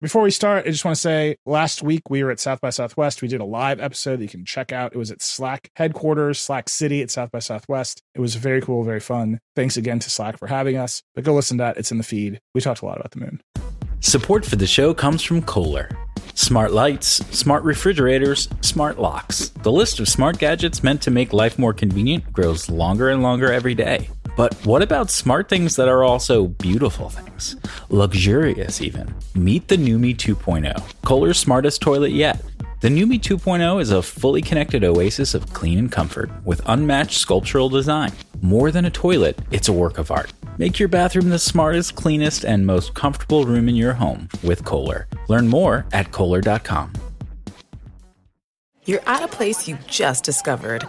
Before we start, I just want to say last week we were at South by Southwest. We did a live episode that you can check out. It was at Slack headquarters, Slack City at South by Southwest. It was very cool, very fun. Thanks again to Slack for having us. But go listen to that. It's in the feed. We talked a lot about the moon. Support for the show comes from Kohler. Smart lights, smart refrigerators, smart locks. The list of smart gadgets meant to make life more convenient grows longer and longer every day. But what about smart things that are also beautiful things? Luxurious, even. Meet the Numi 2.0, Kohler's smartest toilet yet. The Numi 2.0 is a fully connected oasis of clean and comfort with unmatched sculptural design. More than a toilet, it's a work of art. Make your bathroom the smartest, cleanest, and most comfortable room in your home with Kohler. Learn more at Kohler.com. You're at a place you just discovered.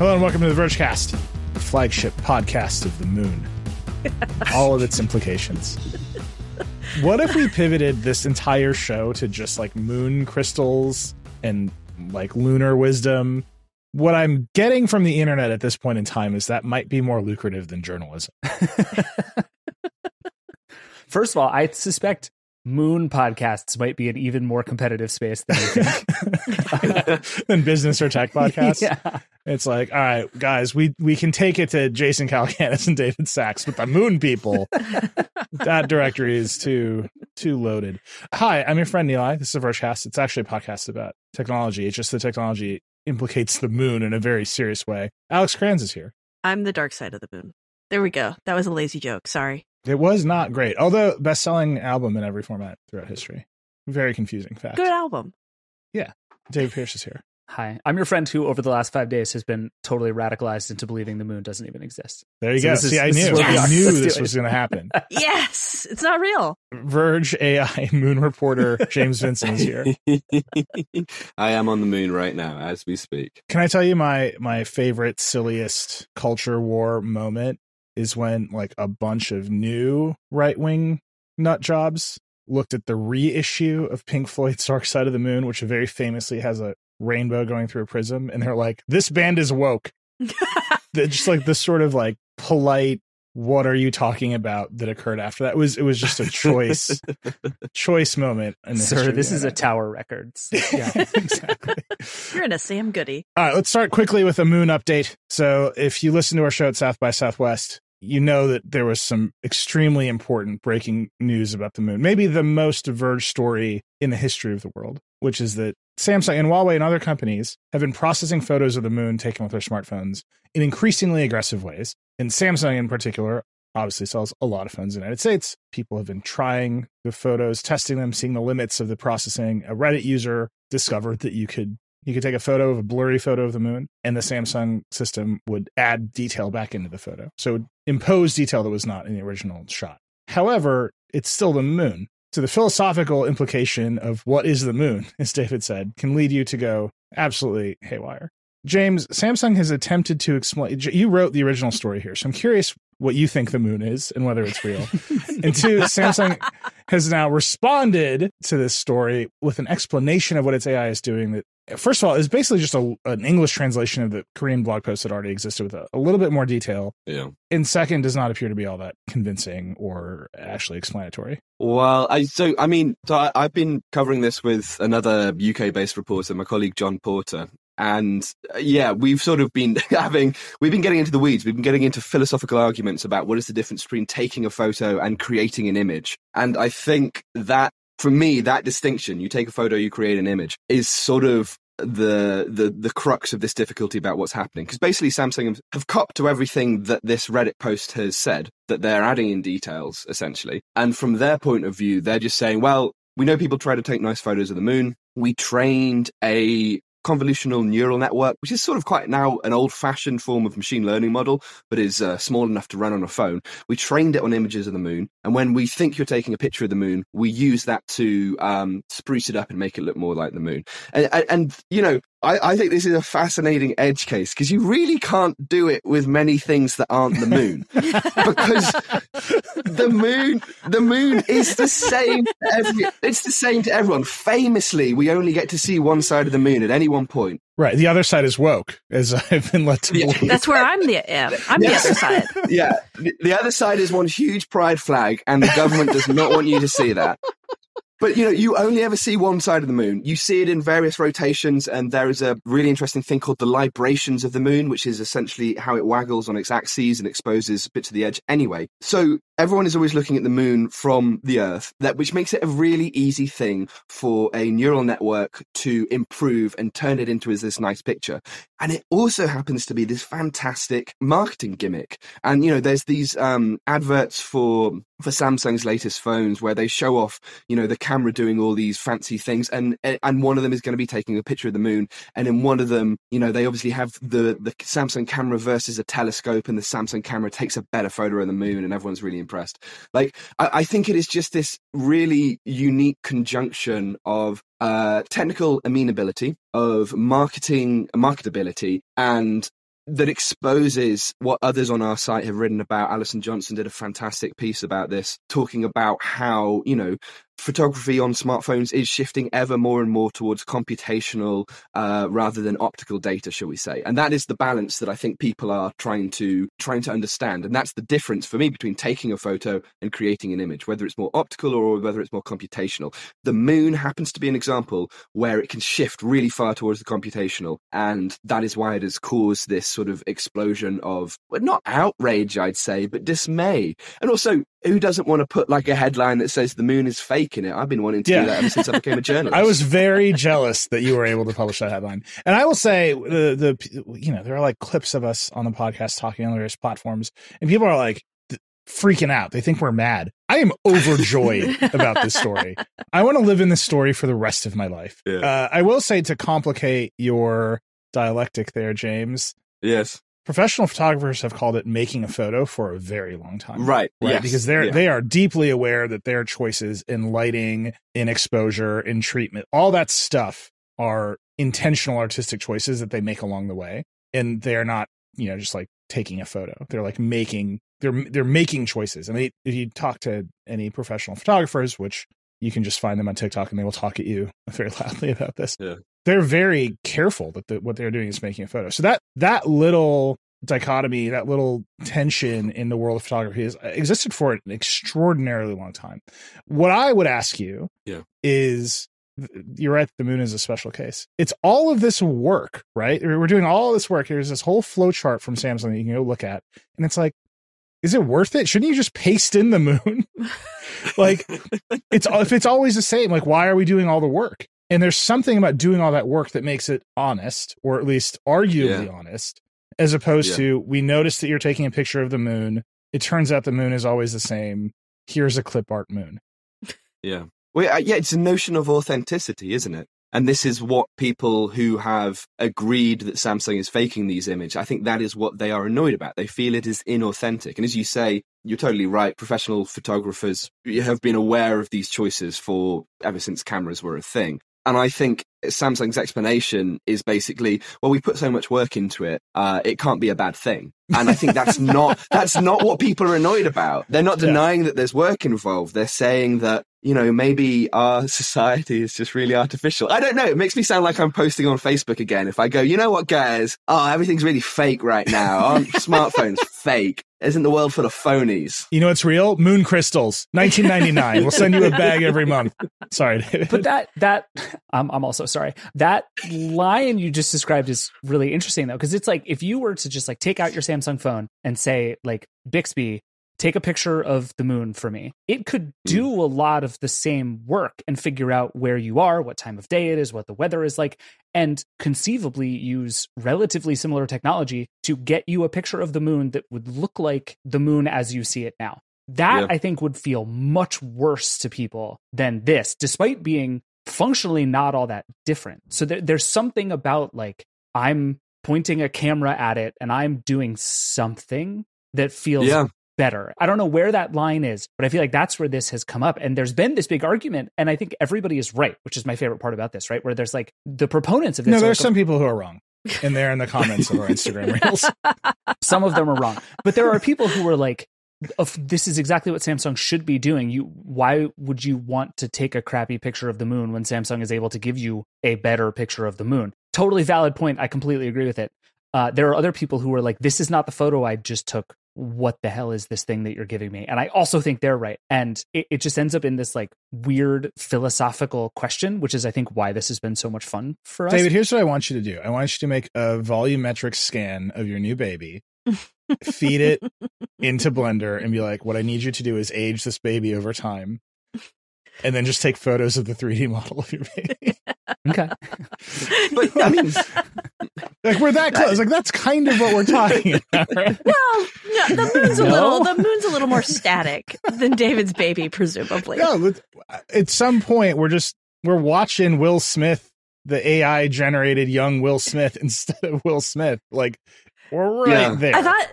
Hello and welcome to the Vergecast, the flagship podcast of the moon. All of its implications. What if we pivoted this entire show to just like moon crystals and like lunar wisdom? What I'm getting from the internet at this point in time is that might be more lucrative than journalism. First of all, I suspect moon podcasts might be an even more competitive space than than business or tech podcasts. yeah. It's like, all right, guys, we we can take it to Jason Calacanis and David Sacks, but the moon people, that directory is too too loaded. Hi, I'm your friend Nilay. This is a Vergecast. It's actually a podcast about technology. It's just the technology implicates the moon in a very serious way. Alex Cranz is here. I'm the dark side of the moon. There we go. That was a lazy joke. Sorry. It was not great, although best-selling album in every format throughout history. Very confusing fact. Good album. Yeah, Dave Pierce is here. Hi, I'm your friend who, over the last five days, has been totally radicalized into believing the moon doesn't even exist. There you So go. this is- See, I knew. is where we I knew Let's this was going to happen. yes, it's not real. Verge AI moon reporter James Vincent is here. I am on the moon right now as we speak. Can I tell you my my favorite silliest culture war moment is when like a bunch of new right wing nut jobs looked at the reissue of Pink Floyd's Dark Side of the Moon, which very famously has a rainbow going through a prism, and they're like, "This band is woke." They're just like this sort of like polite. What are you talking about? That occurred after that it was it was just a choice choice moment. In the Sir, this is a. Tower Records. yeah, exactly. You're in a Sam Goody. All right, let's start quickly with a moon update. So, if you listen to our show at South by Southwest, you know that there was some extremely important breaking news about the moon. Maybe the most Verge story in the history of the world, which is that Samsung and Huawei and other companies have been processing photos of the moon taken with their smartphones in increasingly aggressive ways. And Samsung, in particular, obviously sells a lot of phones in the United States. People have been trying the photos, testing them, seeing the limits of the processing. A Reddit user discovered that you could you could take a photo of a blurry photo of the moon, and the Samsung system would add detail back into the photo. So impose detail that was not in the original shot. However, it's still the moon. So the philosophical implication of what is the moon, as David said, can lead you to go absolutely haywire. James, Samsung has attempted to explain. You wrote the original story here, so I'm curious what you think the moon is and whether it's real. and two, Samsung has now responded to this story with an explanation of what its AI is doing. That first of all is basically just a, an English translation of the Korean blog post that already existed with a, a little bit more detail. Yeah. And second, does not appear to be all that convincing or actually explanatory. Well, I so I mean, so I, I've been covering this with another UK-based reporter, my colleague Jon Porter, and uh, yeah, we've sort of been having we've been getting into the weeds. We've been getting into philosophical arguments about what is the difference between taking a photo and creating an image. And I think that for me, that distinction, you take a photo, you create an image, is sort of the the the crux of this difficulty about what's happening because basically Samsung have- have copped to everything that this Reddit post has said that they're adding in details essentially and from their point of view they're just saying well we know people try to take nice photos of the moon we trained a convolutional neural network, which is sort of quite now an old fashioned form of machine learning model, but is uh, small enough to run on a phone. We trained it on images of the moon. And when we think you're taking a picture of the moon, we use that to um, spruce it up and make it look more like the moon. And, and, and you know, I, I, think this is a fascinating edge case because you really can't do it with many things that aren't the moon. Because the moon the moon is the same every, it's the same to everyone. Famously we only get to see one side of the moon at any one point. Right the other side is woke as i've been led to believe. That's where i'm the yeah, i'm yeah. the other side. Yeah the, the other side is one huge pride flag and the government does not want you to see that but you know, you only ever see one side of the moon. You see it in various rotations, and there is a really interesting thing called the librations of the moon, which is essentially how it waggles on its axes and exposes bits of the edge anyway. So everyone is always looking at the moon from the Earth, that which makes it a really easy thing for a neural network to improve and turn it into this nice picture. And it also happens to be this fantastic marketing gimmick. And you know, there's these um, adverts for for Samsung's latest phones where they show off, you know, the camera doing all these fancy things, and and one of them is going to be taking a picture of the moon, and in one of them, you know, they obviously have the the Samsung camera versus a telescope, and the Samsung camera takes a better photo of the moon, and everyone's really impressed. Like, I, I think it is just this really unique conjunction of uh, technical amenability, of marketing marketability, and that exposes what others on our site have written about. Allison Johnson did a fantastic piece about this, talking about how, you know, photography on smartphones is shifting ever more and more towards computational uh, rather than optical data, shall we say? And that is the balance that I think people are trying to trying to understand. And that's the difference for me between taking a photo and creating an image, whether it's more optical or whether it's more computational. The moon happens to be an example where it can shift really far towards the computational, and that is why it has caused this sort of explosion of well, not outrage, I'd say, but dismay. And also, who doesn't want to put like a headline that says the moon is fake in it? I've been wanting to yeah. do that ever since I became a journalist. I was very jealous that you were able to publish that headline. And I will say the the you know there are like clips of us on the podcast talking on various platforms, and people are like freaking out. They think we're mad. I am overjoyed about this story. I want to live in this story for the rest of my life. Yeah. Uh, I will say to complicate your dialectic there, James. Yes professional photographers have called it making a photo for a very long time. Right. Right. Yes. Because they're yeah. they are deeply aware that their choices in lighting, in exposure, in treatment, all that stuff are intentional artistic choices that they make along the way. And they're not, you know, just like taking a photo. They're like making they're they're making choices. I mean, if you talk to any professional photographers, which you can just find them on TikTok and they will talk at you very loudly about this. Yeah. They're very careful that the, what they're doing is making a photo. So that that little dichotomy, that little tension in the world of photography has existed for an extraordinarily long time. What I would ask you yeah. is you're right, the moon is a special case. It's all of this work, right? We're doing all this work. There's this whole flow chart from Samsung that you can go look at. And it's like, is it worth it? Shouldn't you just paste in the moon? like it's if it's always the same, like why are we doing all the work? And there's something about doing all that work that makes it honest, or at least arguably yeah. honest, as opposed yeah. to we notice that you're taking a picture of the moon. It turns out the moon is always the same. Here's a clip art moon. Yeah. Well, yeah, it's a notion of authenticity, isn't it? And this is what people who have agreed that Samsung is faking these images, I think that is what they are annoyed about. They feel it is inauthentic. And as you say, you're totally right. Professional photographers have been aware of these choices for ever since cameras were a thing. And I think Samsung's explanation is basically, well, we put so much work into it, uh, it can't be a bad thing. And I think that's not that's not what people are annoyed about. They're not denying yeah. that there's work involved. They're saying that you know, maybe our society is just really artificial. I don't know. It makes me sound like I'm posting on Facebook again. If I go, you know what, guys? Oh, everything's really fake right now. Aren't smartphones fake? Isn't the world full of phonies? You know what's real? Moon crystals, 1999. we'll send you a bag every month. Sorry, But that that I'm I'm also sorry. That line you just described is really interesting though, because it's like if you were to just like take out your Samsung phone and say like Bixby, take a picture of the moon for me. It could hmm. do a lot of the same work and figure out where you are, what time of day it is, what the weather is like, and conceivably use relatively similar technology to get you a picture of the moon that would look like the moon as you see it now. That I think would feel much worse to people than this, despite being functionally not all that different. So there, there's something about like I'm pointing a camera at it and I'm doing something that feels Yeah. Better. I don't know where that line is, but I feel like that's where this has come up. And there's been this big argument, and I think everybody is right, which is my favorite part about this, right? Where there's like the proponents of this. No, there's some people who are wrong. And they're in the comments of our Instagram reels. some of them are wrong, but there are people who are like, of this is exactly what Samsung should be doing. You, why would you want to take a crappy picture of the moon when Samsung is able to give you a better picture of the moon? Totally valid point. I completely agree with it. Uh, there are other people who are like, this is not the photo I just took. What the hell is this thing that you're giving me? And I also think they're right. And it, it just ends up in this like weird philosophical question, which is, I think, why this has been so much fun for us. David, here's what I want you to do. I want you to make a volumetric scan of your new baby, feed it into Blender, and be like, what I need you to do is age this baby over time. And then just take photos of the 3D model of your baby. okay. But I mean, like we're that close. Like that's kind of what we're talking about. Right? Well, no, the moon's a No. little the moon's a little more static than David's baby, presumably. No, at some point we're just we're watching Will Smith, the AI generated young Will Smith instead of Will Smith. Like we're right Yeah. there. I thought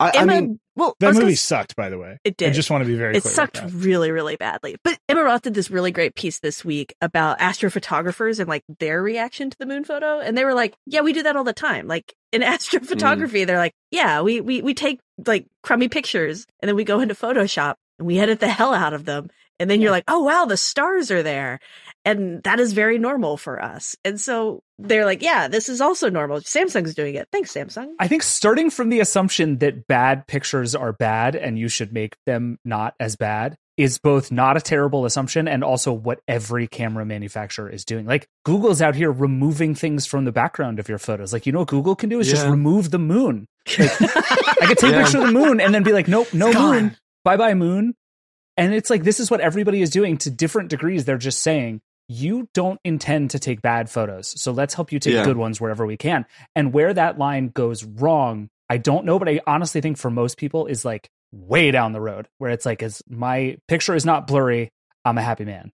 I, I Emma. mean, well, I that was gonna movie sucked, by the way. It did. I just want to be very It sucked really, really badly. But Emma Roth did this really great piece this week about astrophotographers and like their reaction to the moon photo. And they were like, yeah, we do that all the time. Like in mm. astrophotography, they're like, yeah, we, we, we take like crummy pictures and then we go into Photoshop and we edit the hell out of them. And then you're like, oh, wow, the stars are there. And that is very normal for us. And so they're like, yeah, this is also normal. Samsung's doing it. Thanks, Samsung. I think starting from the assumption that bad pictures are bad and you should make them not as bad is both not a terrible assumption and also what every camera manufacturer is doing. Like Google's out here removing things from the background of your photos. Like you know what Google can do is just remove the moon. Like, I could take a Yeah. picture of the moon and then be like, nope, no Gone. moon. Bye bye moon. And it's like this is what everybody is doing to different degrees. They're just saying you don't intend to take bad photos. So let's help you take Yeah. good ones wherever we can. And where that line goes wrong, I don't know, but I honestly think for most people is like way down the road where it's like, as my picture is not blurry, I'm a happy man.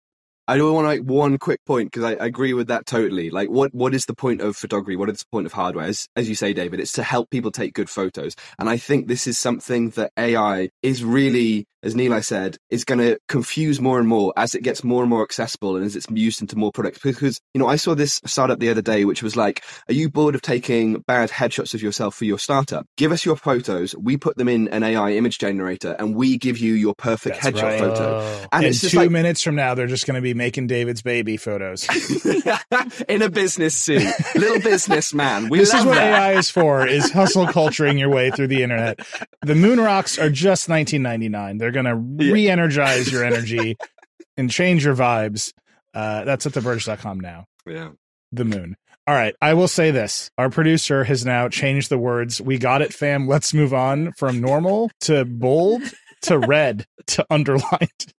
I do want to make one quick point because I, I agree with that totally. Like, what what is the point of photography? What is the point of hardware? As, as you say, David, it's to help people take good photos. And I think this is something that AI is really, as Nilay I said, is going to confuse more and more as it gets more and more accessible and as it's used into more products. Because you know, I saw this startup the other day, which was like, "Are you bored of taking bad headshots of yourself for your startup? Give us your photos. We put them in an AI image generator, and we give you your perfect That's headshot right. photo." Oh. And In it's just two like minutes from now, they're just going to be making David's baby photos. in a business suit, little businessman. We this is what that. AI is for: is hustle culturing your way through the internet. The moon rocks are just 1999. They're going to Yeah. re-energize your energy and change your vibes. Uh, that's at theverge.com now. Yeah. The moon. All right, I will say this: our producer has now changed the words. We got it, fam. Let's move on from normal to bold to red to underlined.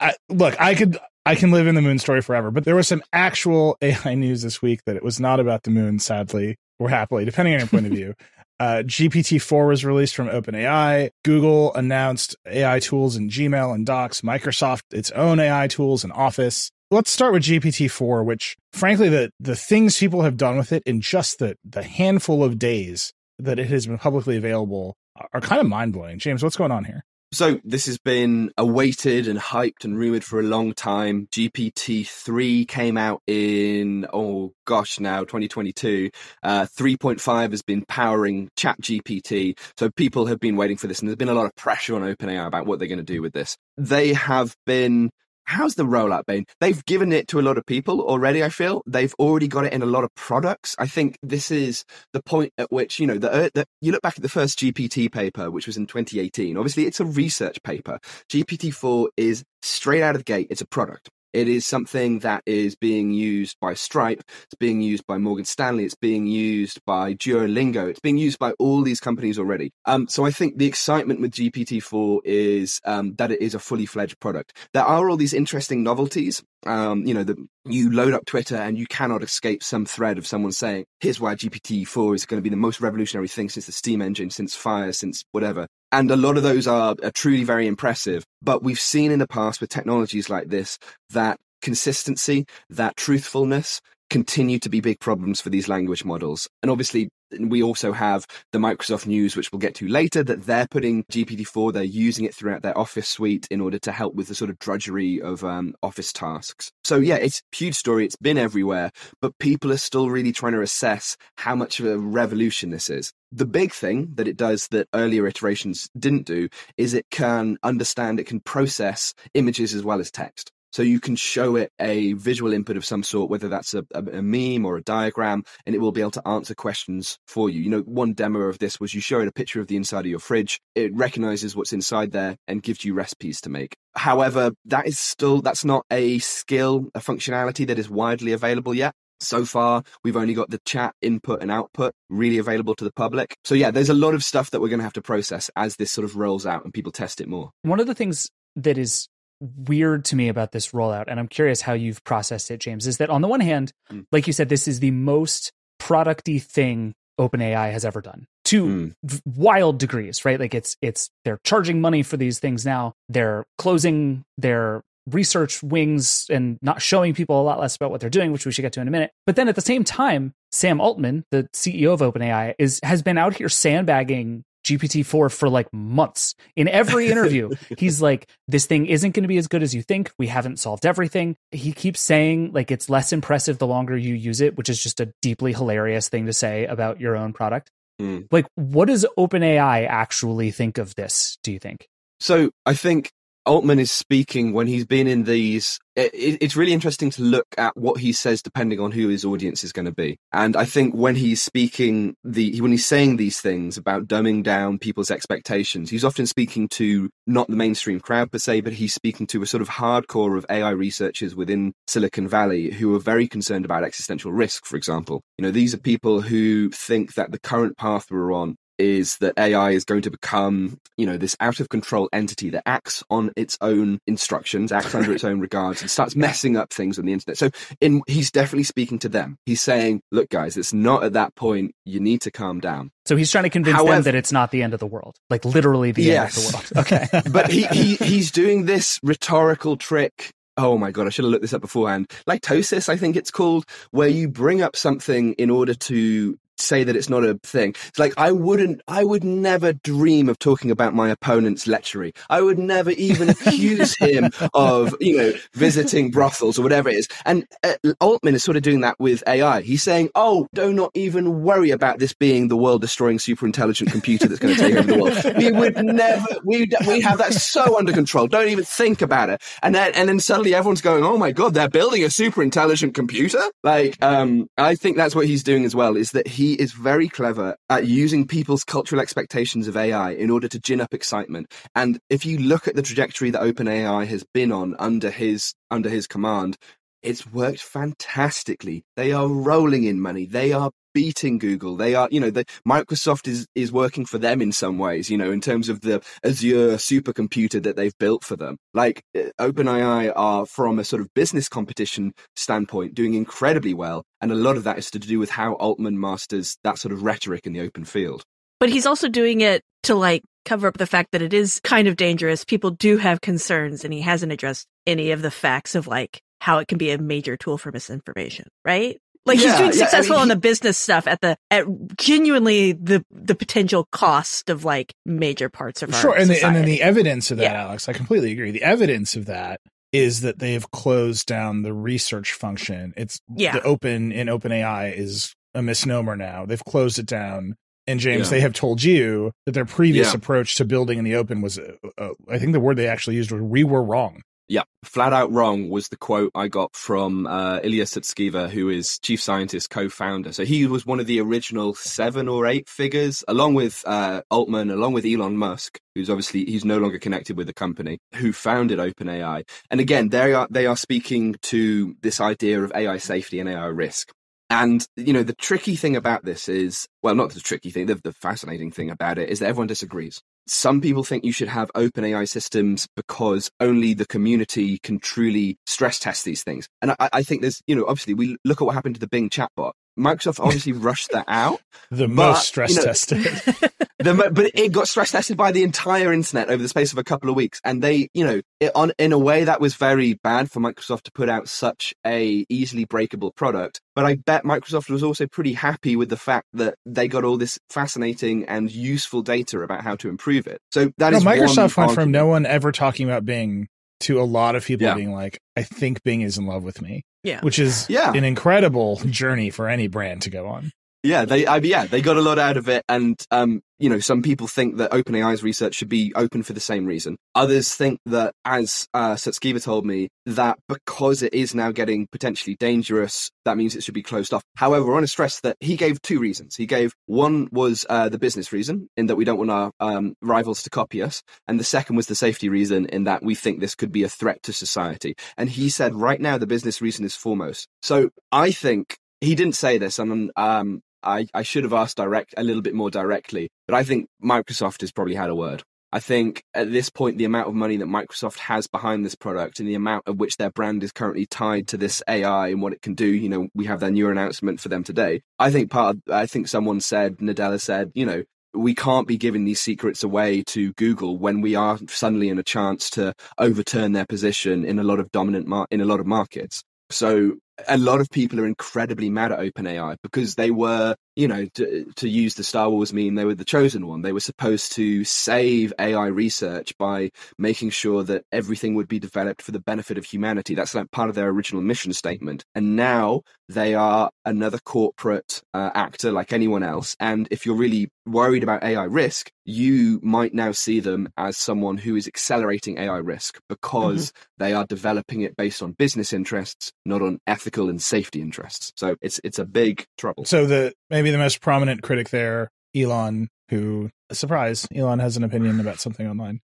I, look, I could I can live in the moon story forever, but there was some actual AI news this week that it was not about the moon, sadly or happily, depending on your point of view. Uh, GPT-4 was released from OpenAI. Google announced AI tools in Gmail and Docs. Microsoft its own AI tools in Office. Let's start with GPT-4, which frankly, the, the things people have done with it in just the, the handful of days that it has been publicly available are kind of mind blowing. James, what's going on here? So this has been awaited and hyped and rumored for a long time. GPT three came out in oh gosh now 2022. Uh, 3.5 has been powering Chat GPT. So people have been waiting for this, and there's been a lot of pressure on OpenAI about what they're going to do with this. They have been how's the rollout been? They've given it to a lot of people already. I feel they've already got it in a lot of products. I think this is the point at which you know the, uh, the you look back at the first GPT paper, which was in 2018. Obviously, it's a research paper. GPT-4 is straight out of the gate. It's a product. It is something that is being used by Stripe. It's being used by Morgan Stanley. It's being used by Duolingo. It's being used by all these companies already. Um, so I think the excitement with GPT-4 is um, that it is a fully fledged product. There are all these interesting novelties. Um, you know, you load up Twitter and you cannot escape some thread of someone saying, "Here's why GPT-4 is going to be the most revolutionary thing since the steam engine, since fire, since whatever." And a lot of those are, are truly very impressive. But we've seen in the past with technologies like this that consistency, that truthfulness continue to be big problems for these language models. And obviously, we also have the Microsoft news, which we'll get to later, that they're putting GPT-4, they're using it throughout their Office suite in order to help with the sort of drudgery of um, Office tasks. So yeah, it's a huge story. It's been everywhere, but people are still really trying to assess how much of a revolution this is. The big thing that it does that earlier iterations didn't do is it can understand, it can process images as well as text. So you can show it a visual input of some sort, whether that's a, a, meme or a diagram, and it will be able to answer questions for you. You know, one demo of this was you show it a picture of the inside of your fridge. It recognizes what's inside there and gives you recipes to make. However, that is still, that's not a skill, a functionality that is widely available yet. So far, we've only got the chat input and output really available to the public. So yeah, there's a lot of stuff that we're going to have to process as this sort of rolls out and people test it more. One of the things that is weird to me about this rollout, and I'm curious how you've processed it, James, is that on the one hand, mm. like you said, this is the most producty thing OpenAI has ever done to mm. wild degrees, right? Like it's it's they're charging money for these things now. They're closing their research wings and not showing people a lot less about what they're doing, which we should get to in a minute. But then at the same time, Sam Altman, the CEO of OpenAI, is has been out here sandbagging GPT-4 for like months. In every interview, he's like, this thing isn't going to be as good as you think. We haven't solved everything. He keeps saying like it's less impressive the longer you use it, which is just a deeply hilarious thing to say about your own product. Mm. Like, what does OpenAI actually think of this, do you think? So I think Altman is speaking when he's been in these. It, it's really interesting to look at what he says depending on who his audience is going to be. And I think when he's speaking the when he's saying these things about dumbing down people's expectations, he's often speaking to not the mainstream crowd per se, but he's speaking to a sort of hardcore of AI researchers within Silicon Valley who are very concerned about existential risk. For example, you know these are people who think that the current path we're on is that AI is going to become, you know, this out of control entity that acts on its own instructions, acts under its own regards, and starts messing up things on the internet. So, in he's definitely speaking to them. He's saying, "Look, guys, it's not at that point. You need to calm down." So he's trying to convince However, them that it's not the end of the world, like literally the yes. end of the world. Okay, but he, he he's doing this rhetorical trick oh my god, I should have looked this up beforehand. Litosis, I think it's called, where you bring up something in order to say that it's not a thing. It's like I wouldn't, I would never dream of talking about my opponent's lechery. I would never even accuse him of, you know, visiting brothels or whatever it is. And uh, Altman is sort of doing that with AI. He's saying, "Oh, do not even worry about this being the world-destroying super intelligent computer that's going to take over the world. We would never, we we have that so under control. Don't even think about it." And then and then suddenly everyone's going, "Oh my god, they're building a super intelligent computer!" Like, um, I think that's what he's doing as well. Is that he is very clever at using people's cultural expectations of AI in order to gin up excitement. And if you look at the trajectory that OpenAI has been on under his under his command, it's worked fantastically. They are rolling in money. They are beating Google. They are, you know, the, Microsoft is is working for them in some ways, you know, in terms of the Azure supercomputer that they've built for them. Like uh, OpenAI are from a sort of business competition standpoint doing incredibly well, and a lot of that is to do with how Altman masters that sort of rhetoric in the open field. But he's also doing it to like cover up the fact that it is kind of dangerous. People do have concerns, and he hasn't addressed any of the facts of like how it can be a major tool for misinformation, right? Like yeah, he's doing successful yeah, I mean, he, on the business stuff at the at genuinely the the potential cost of like major parts of sure, and, the, and then the evidence of that, yeah. Alex, I completely agree. The evidence of that is that they've closed down the research function. It's yeah. the open in OpenAI is a misnomer now. They've closed it down. And James, yeah. they have told you that their previous yeah. approach to building in the open was, uh, uh, I think the word they actually used was "we were wrong." Yeah, flat out wrong was the quote I got from uh, Ilya Sutskever, who is chief scientist, co-founder. So he was one of the original seven or eight figures, along with uh, Altman, along with Elon Musk, who's obviously he's no longer connected with the company, who founded OpenAI. And again, they are they are speaking to this idea of AI safety and AI risk. And you know the tricky thing about this is, well, not the tricky thing. The, the fascinating thing about it is that everyone disagrees. Some people think you should have open AI systems because only the community can truly stress test these things. And I, I, think there's, you know, obviously we look at what happened to the Bing chatbot. Microsoft obviously rushed that out. The But, most stress you know- tested. The, mo- but it got stress tested by the entire internet over the space of a couple of weeks, and they, you know, it, on in a way that was very bad for Microsoft to put out such a easily breakable product. But I bet Microsoft was also pretty happy with the fact that they got all this fascinating and useful data about how to improve it. So that no, is Microsoft one went from no one ever talking about Bing to a lot of people Yeah. being like, I think Bing is in love with me. Yeah. Which is Yeah. an incredible journey for any brand to go on. Yeah, they, I, yeah, they got a lot out of it, and um, you know, some people think that OpenAI's research should be open for the same reason. Others think that, as uh, told me, that because it is now getting potentially dangerous, that means it should be closed off. However, I want to stress that he gave two reasons. He gave one was uh, the business reason, in that we don't want our um, rivals to copy us, and the second was the safety reason, in that we think this could be a threat to society. And he said, right now, the business reason is foremost. So I think he didn't say this, and um, I, I should have asked direct a little bit more directly, but I think Microsoft has probably had a word. I think at this point, the amount of money that Microsoft has behind this product and the amount at which their brand is currently tied to this AI and what it can do, you know, we have their new announcement for them today. I think part of, I think someone said, Nadella said, you know, we can't be giving these secrets away to Google when we are suddenly in a chance to overturn their position in a lot of dominant mar- in a lot of markets. So a lot of people are incredibly mad at OpenAI because they were, you know, to, to use the Star Wars meme, they were the chosen one. They were supposed to save AI research by making sure that everything would be developed for the benefit of humanity. That's like part of their original mission statement. And now they are another corporate uh, actor like anyone else. And if you're really worried about AI risk, you might now see them as someone who is accelerating AI risk because they are developing it based on business interests, not on ethical and safety interests. So it's it's a big trouble. So the maybe the most prominent critic there, Elon, who surprise, Elon has an opinion about something online.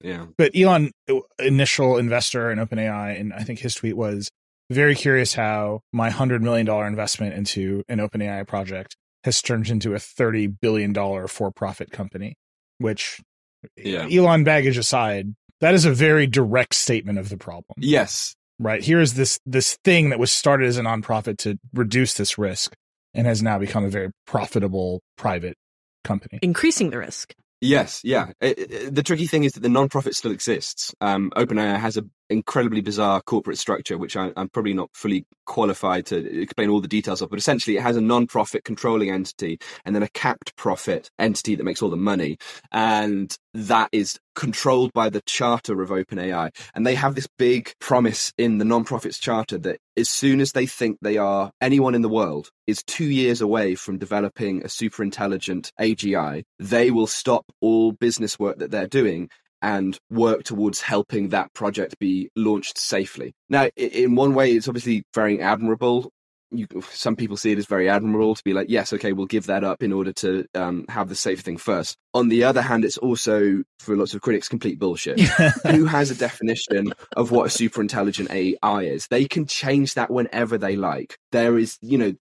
Yeah. But Elon, initial investor in OpenAI, and I think his tweet was very curious how my hundred million dollar investment into an OpenAI project has turned into a thirty billion dollar for profit company. Which, Yeah. Elon baggage aside, that is a very direct statement of the problem. Yes. Right here is this this thing that was started as a nonprofit to reduce this risk, and has now become a very profitable private company. Increasing the risk. Yes, yeah. It- it- the tricky thing is that the non-profit still exists. Um, OpenAI has an incredibly bizarre corporate structure, which I, I'm probably not fully qualified to explain all the details of. But essentially, it has a non-profit controlling entity and then a capped profit entity that makes all the money, and that is controlled by the charter of OpenAI. And they have this big promise in the non-profits charter that as soon as they think they are anyone in the world is two years away from developing a super intelligent AGI, they will stop all business work that they're doing and work towards helping that project be launched safely. Now, in one way, it's obviously very admirable. You, some people see it as very admirable to be like, yes, okay, we'll give that up in order to um, have the safe thing first. On the other hand, it's also, for lots of critics, complete bullshit. Who has a definition of what a super intelligent AI is? They can change that whenever they like. There is, you know,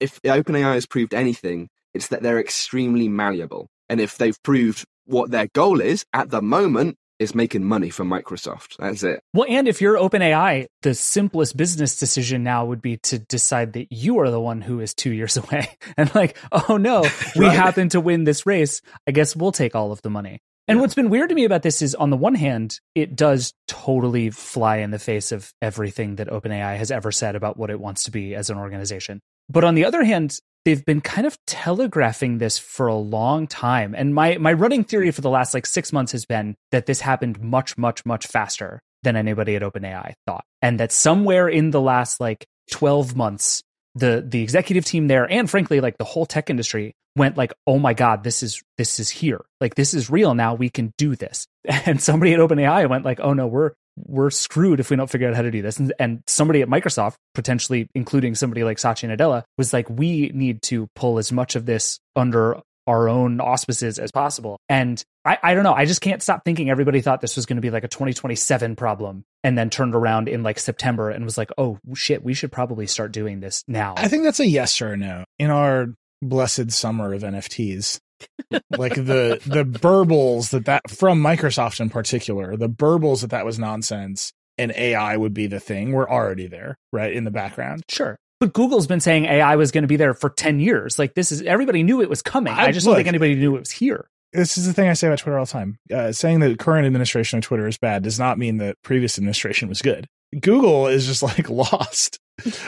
if OpenAI has proved anything, it's that they're extremely malleable. And if they've proved what their goal is at the moment is making money for Microsoft. That's it. Well, and if you're OpenAI, the simplest business decision now would be to decide that you are the one who is two years away. And like, oh no, we Right. happen to win this race. I guess we'll take all of the money. And Yeah. what's been weird to me about this is on the one hand, it does totally fly in the face of everything that OpenAI has ever said about what it wants to be as an organization. But on the other hand, they've been kind of telegraphing this for a long time. And my my running theory for the last like 6 months has been that this happened much much much faster than anybody at OpenAI thought. And that somewhere in the last like 12 months the the executive team there and frankly like the whole tech industry went like oh my god this is this is here like this is real now we can do this and somebody at OpenAI went like oh no we're we're screwed if we don't figure out how to do this. And, and somebody at Microsoft potentially including somebody like Satya Nadella was like we need to pull as much of this under our own auspices as possible. And I, I don't know. I just can't stop thinking everybody thought this was going to be like a 2027 problem and then turned around in like September and was like oh shit we should probably start doing this now. I think that's a yes or a no. In our blessed summer of NFTs, like the the burbles that that from Microsoft in particular, the burbles that that was nonsense and AI would be the thing were already there, right in the background. Sure. But Google's been saying AI was going to be there for 10 years. Like this is everybody knew it was coming. I, I- just look- don't think anybody knew it was here. this is the thing I say about Twitter all the time. Uh, saying that current administration of Twitter is bad does not mean that previous administration was good. Google is just like lost,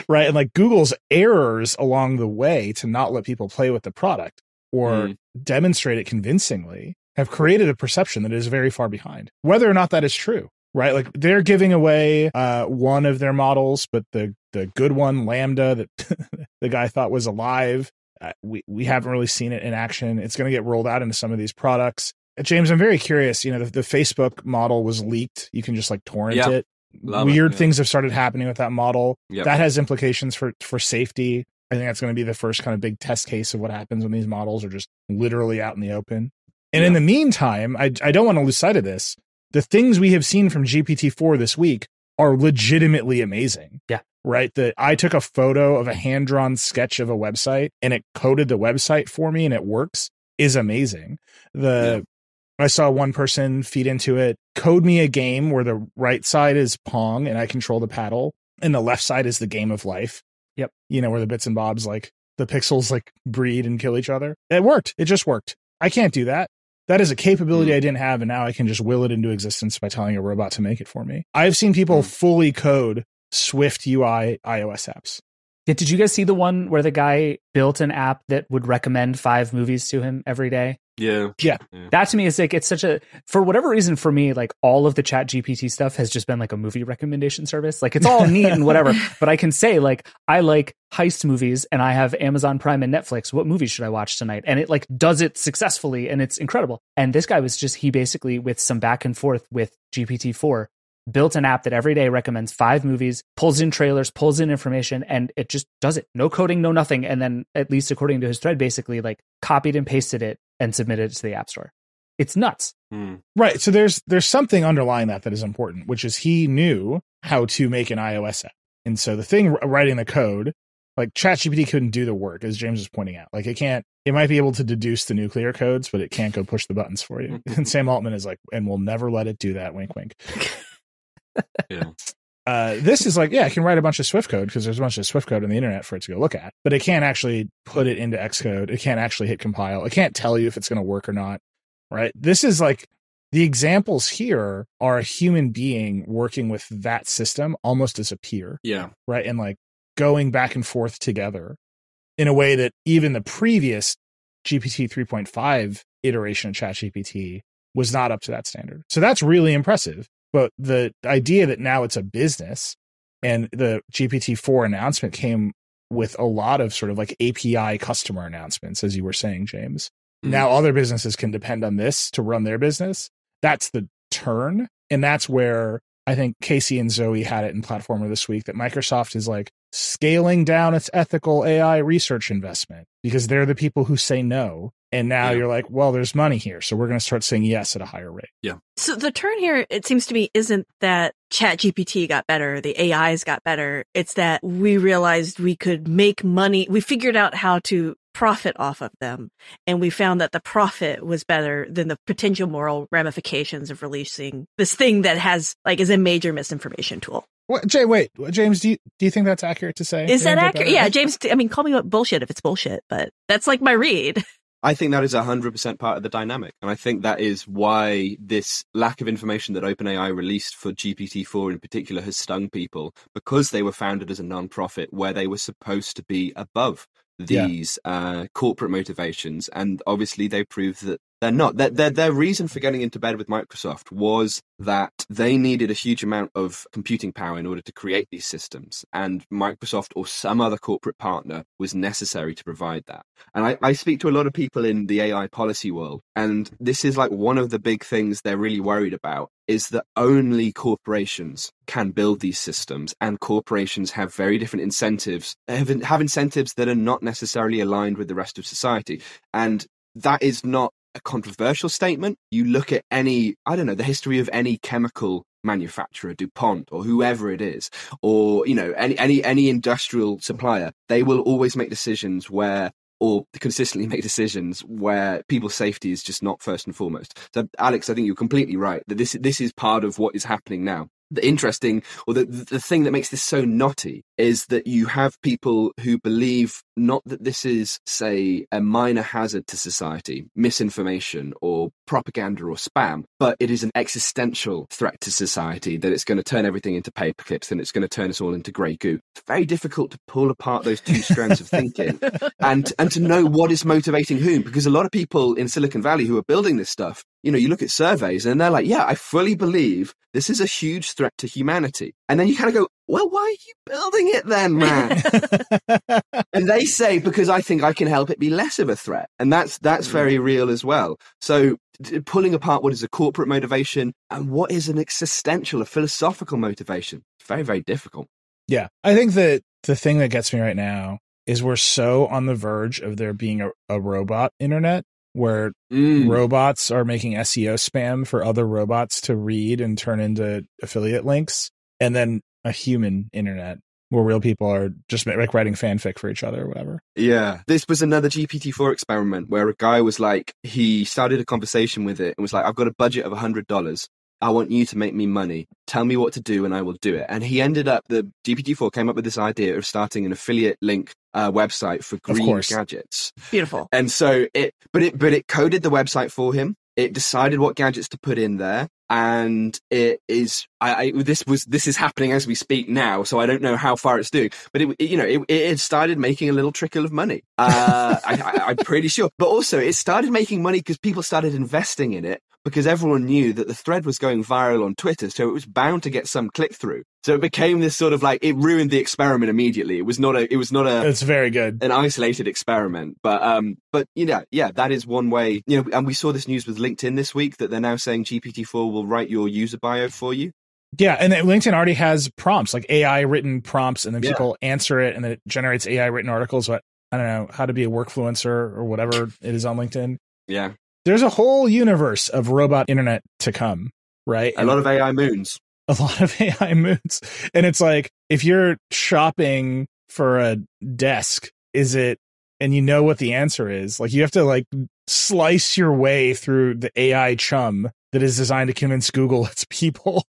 right? And like Google's errors along the way to not let people play with the product or Mm. demonstrate it convincingly have created a perception that is very far behind, whether or not that is true. Right, like they're giving away uh, one of their models, but the the good one, LaMDA, that the guy thought was alive, uh, we we haven't really seen it in action. It's going to get rolled out into some of these products. Uh, James, I'm very curious. You know, the, the Facebook model was leaked. You can just like torrent Yeah. it. Love it, Weird yeah. things have started happening with that model. Yep. That has implications for for safety. I think that's going to be the first kind of big test case of what happens when these models are just literally out in the open. And in the meantime, I I don't want to lose sight of this. The things we have seen from GPT-4 this week are legitimately amazing. Yeah. Right. That I took a photo of a hand drawn sketch of a website and it coded the website for me and it works is amazing. The I saw one person feed into it, code me a game where the right side is Pong and I control the paddle and the left side is the game of life. Yep. You know, where the bits and bobs like the pixels like breed and kill each other. It worked. It just worked. I can't do that. That is a capability Mm. I didn't have, and now I can just will it into existence by telling a robot to make it for me. I've seen people Mm. fully code Swift UI iOS apps. Did you guys see the one where the guy built an app that would recommend five movies to him every day? Yeah. Yeah. That to me is like it's such a for whatever reason for me like all of the Chat GPT stuff has just been like a movie recommendation service. Like it's all neat and whatever, but I can say like I like heist movies and I have Amazon Prime and Netflix. What movies should I watch tonight? And it like does it successfully and it's incredible. And this guy was just he basically with some back and forth with GPT four built an app that every day recommends five movies, pulls in trailers, pulls in information, and it just does it. No coding, no nothing. And then, at least according to his thread, basically like copied and pasted it and submitted it to the App Store. It's nuts. Mm. Right. So there's there's something underlying that that is important, which is he knew how to make an iOS app. And so the thing writing the code, like ChatGPT couldn't do the work, as James was pointing out. Like it can't. It might be able to deduce the nuclear codes, but it can't go push the buttons for you. and Sam Altman is like, and we'll never let it do that. Wink, wink. Yeah. Uh, this is like, yeah, it can write a bunch of Swift code because there's a bunch of Swift code on the internet for it to go look at, but it can't actually put it into Xcode. It can't actually hit compile. It can't tell you if it's going to work or not. Right. This is like the examples here are a human being working with that system almost as a peer. Yeah. Right. And like going back and forth together in a way that even the previous GPT 3.5 iteration of ChatGPT was not up to that standard. So that's really impressive. But the idea that now it's a business and the GPT 4 announcement came with a lot of sort of like API customer announcements, as you were saying, James. Mhm. Now other businesses can depend on this to run their business. That's the turn. And that's where I think Casey and Zoe had it in Platformer this week that Microsoft is like scaling down its ethical AI research investment because they're the people who say no. And now Yeah. you're like, well, there's money here. So we're going to start saying yes at a higher rate. Yeah. So the turn here, it seems to me, isn't that Chat GPT got better, the AIs got better. It's that we realized we could make money. We figured out how to profit off of them. And we found that the profit was better than the potential moral ramifications of releasing this thing that has, like, is a major misinformation tool. What, Jay, wait, James, do you, do you think that's accurate to say? Is Do that accurate? Yeah, James, I mean, call me what bullshit if it's bullshit, but that's like my read. I think that is 100% part of the dynamic. And I think that is why this lack of information that OpenAI released for GPT-4 in particular has stung people because they were founded as a non-profit where they were supposed to be above Yeah. these uh, corporate motivations. And obviously they proved that they're not. Their, their, their reason for getting into bed with Microsoft was that they needed a huge amount of computing power in order to create these systems. And Microsoft or some other corporate partner was necessary to provide that. And I, I speak to a lot of people in the AI policy world, and this is like one of the big things they're really worried about is that only corporations can build these systems, and corporations have very different incentives, have, have incentives that are not necessarily aligned with the rest of society. And that is not a controversial statement. You look at any, I don't know, the history of any chemical manufacturer, DuPont or whoever it is, or you know, any any any industrial supplier, they will always make decisions where or consistently make decisions where people's safety is just not first and foremost. So, Alex, I think you're completely right that this this is part of what is happening now. The interesting or the the thing that makes this so knotty is that you have people who believe not that this is say a minor hazard to society misinformation or propaganda or spam but it is an existential threat to society that it's going to turn everything into paper clips and it's going to turn us all into grey goo. It's very difficult to pull apart those two strands of thinking and and to know what is motivating whom because a lot of people in silicon valley who are building this stuff you know, you look at surveys and they're like, yeah, I fully believe this is a huge threat to humanity. And then you kind of go, well, why are you building it then, man? and they say, because I think I can help it be less of a threat. And that's, that's mm. very real as well. So pulling apart what is a corporate motivation and what is an existential, a philosophical motivation, very, very difficult. Yeah. I think that the thing that gets me right now is we're so on the verge of there being a, a robot internet where mm. robots are making SEO spam for other robots to read and turn into affiliate links, and then a human internet where real people are just like writing fanfic for each other or whatever. Yeah. This was another GPT-4 experiment where a guy was like, he started a conversation with it and was like, I've got a budget of a hundred dollars. I want you to make me money. Tell me what to do and I will do it. And he ended up, the GPT-4 came up with this idea of starting an affiliate link uh, website for green gadgets. Beautiful. And so it, but it, but it coded the website for him. It decided what gadgets to put in there. And it is, I, I this was, this is happening as we speak now. So I don't know how far it's doing, but it, it you know, it, it started making a little trickle of money. Uh, I, I'm pretty sure. But also it started making money because people started investing in it because everyone knew that the thread was going viral on Twitter, so it was bound to get some click through. So it became this sort of like it ruined the experiment immediately. It was not a it was not a It's very good. An isolated experiment. But um but you know, yeah, that is one way. You know, and we saw this news with LinkedIn this week that they're now saying GPT-4 will write your user bio for you. Yeah, and LinkedIn already has prompts like AI written prompts, and then yeah. people answer it, and then it generates AI written articles. What I don't know how to be a workfluencer or whatever it is on LinkedIn. Yeah, there's a whole universe of robot internet to come, right? A lot of AI moons. A lot of AI moons. And it's like, if you're shopping for a desk, is it, and you know what the answer is, like you have to like slice your way through the AI chum that is designed to convince Google its people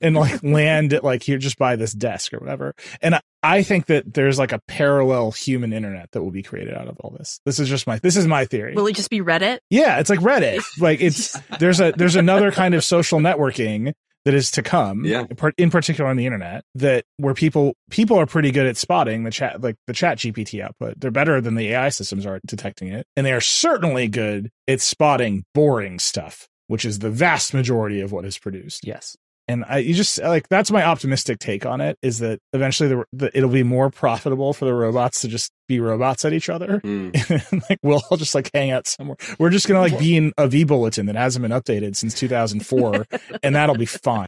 and like land it like here, just by this desk or whatever. And I think that there's like a parallel human internet that will be created out of all this. This is just my this is my theory. Will it just be Reddit? Yeah, it's like Reddit. like it's there's a there's another kind of social networking that is to come yeah. in particular on the internet that where people people are pretty good at spotting the chat like the chat gpt output. They're better than the ai systems are detecting it and they are certainly good at spotting boring stuff which is the vast majority of what is produced. Yes and I, you just like that's my optimistic take on it is that eventually the, the, it'll be more profitable for the robots to just be robots at each other. Mm. like we'll all just like hang out somewhere. We're just gonna like be in a vBulletin that hasn't been updated since 2004, and that'll be fine.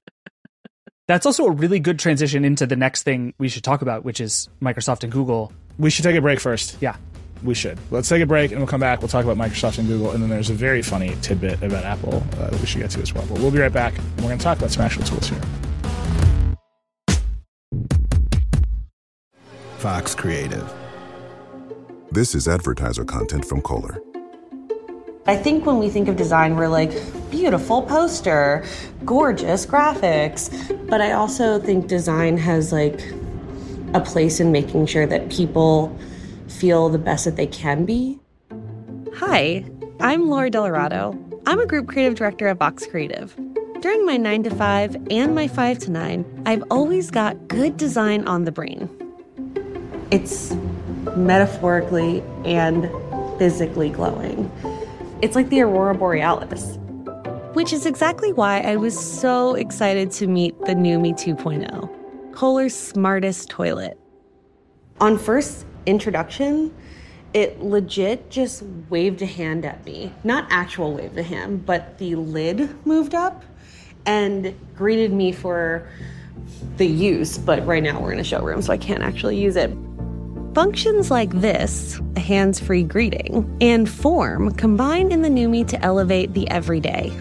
That's also a really good transition into the next thing we should talk about, which is Microsoft and Google. We should take a break first. Yeah we should. Let's take a break and we'll come back. We'll talk about Microsoft and Google. And then there's a very funny tidbit about Apple uh, that we should get to as well. But we'll be right back. And we're going to talk about Smashable Tools here. Vox Creative. This is advertiser content from Kohler. I think when we think of design, we're like, beautiful poster, gorgeous graphics. But I also think design has like a place in making sure that people feel the best that they can be. Hi, I'm Laura Delarado. I'm a group creative director at Vox Creative. During my 9 to 5 and my 5 to 9, I've always got good design on the brain. It's metaphorically and physically glowing. It's like the aurora borealis. Which is exactly why I was so excited to meet the NUMI 2.0, Kohler's smartest toilet. On first introduction, it legit just waved a hand at me. Not actual waved a hand, but the lid moved up and greeted me for the use. But right now we're in a showroom, so I can't actually use it. Functions like this, a hands free greeting, and form combine in the NUMI to elevate the everyday.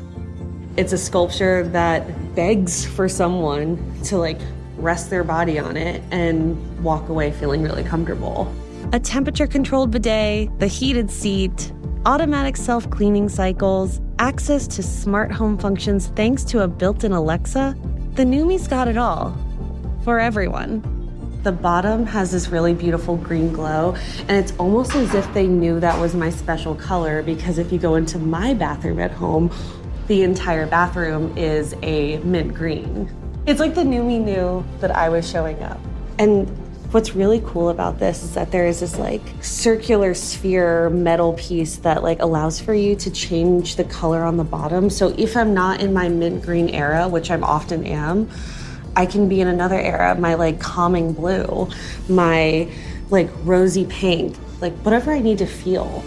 It's a sculpture that begs for someone to like rest their body on it and walk away feeling really comfortable. A temperature controlled bidet, the heated seat, automatic self cleaning cycles, access to smart home functions thanks to a built in Alexa. the Numi's got it all for everyone. The bottom has this really beautiful green glow, and it's almost as if they knew that was my special color because if you go into my bathroom at home, the entire bathroom is a mint green. It's like the Numi knew that I was showing up. And what's really cool about this is that there is this like circular sphere metal piece that like allows for you to change the color on the bottom. So if I'm not in my mint green era, which I'm often am, I can be in another era, my like calming blue, my like rosy pink, like whatever I need to feel.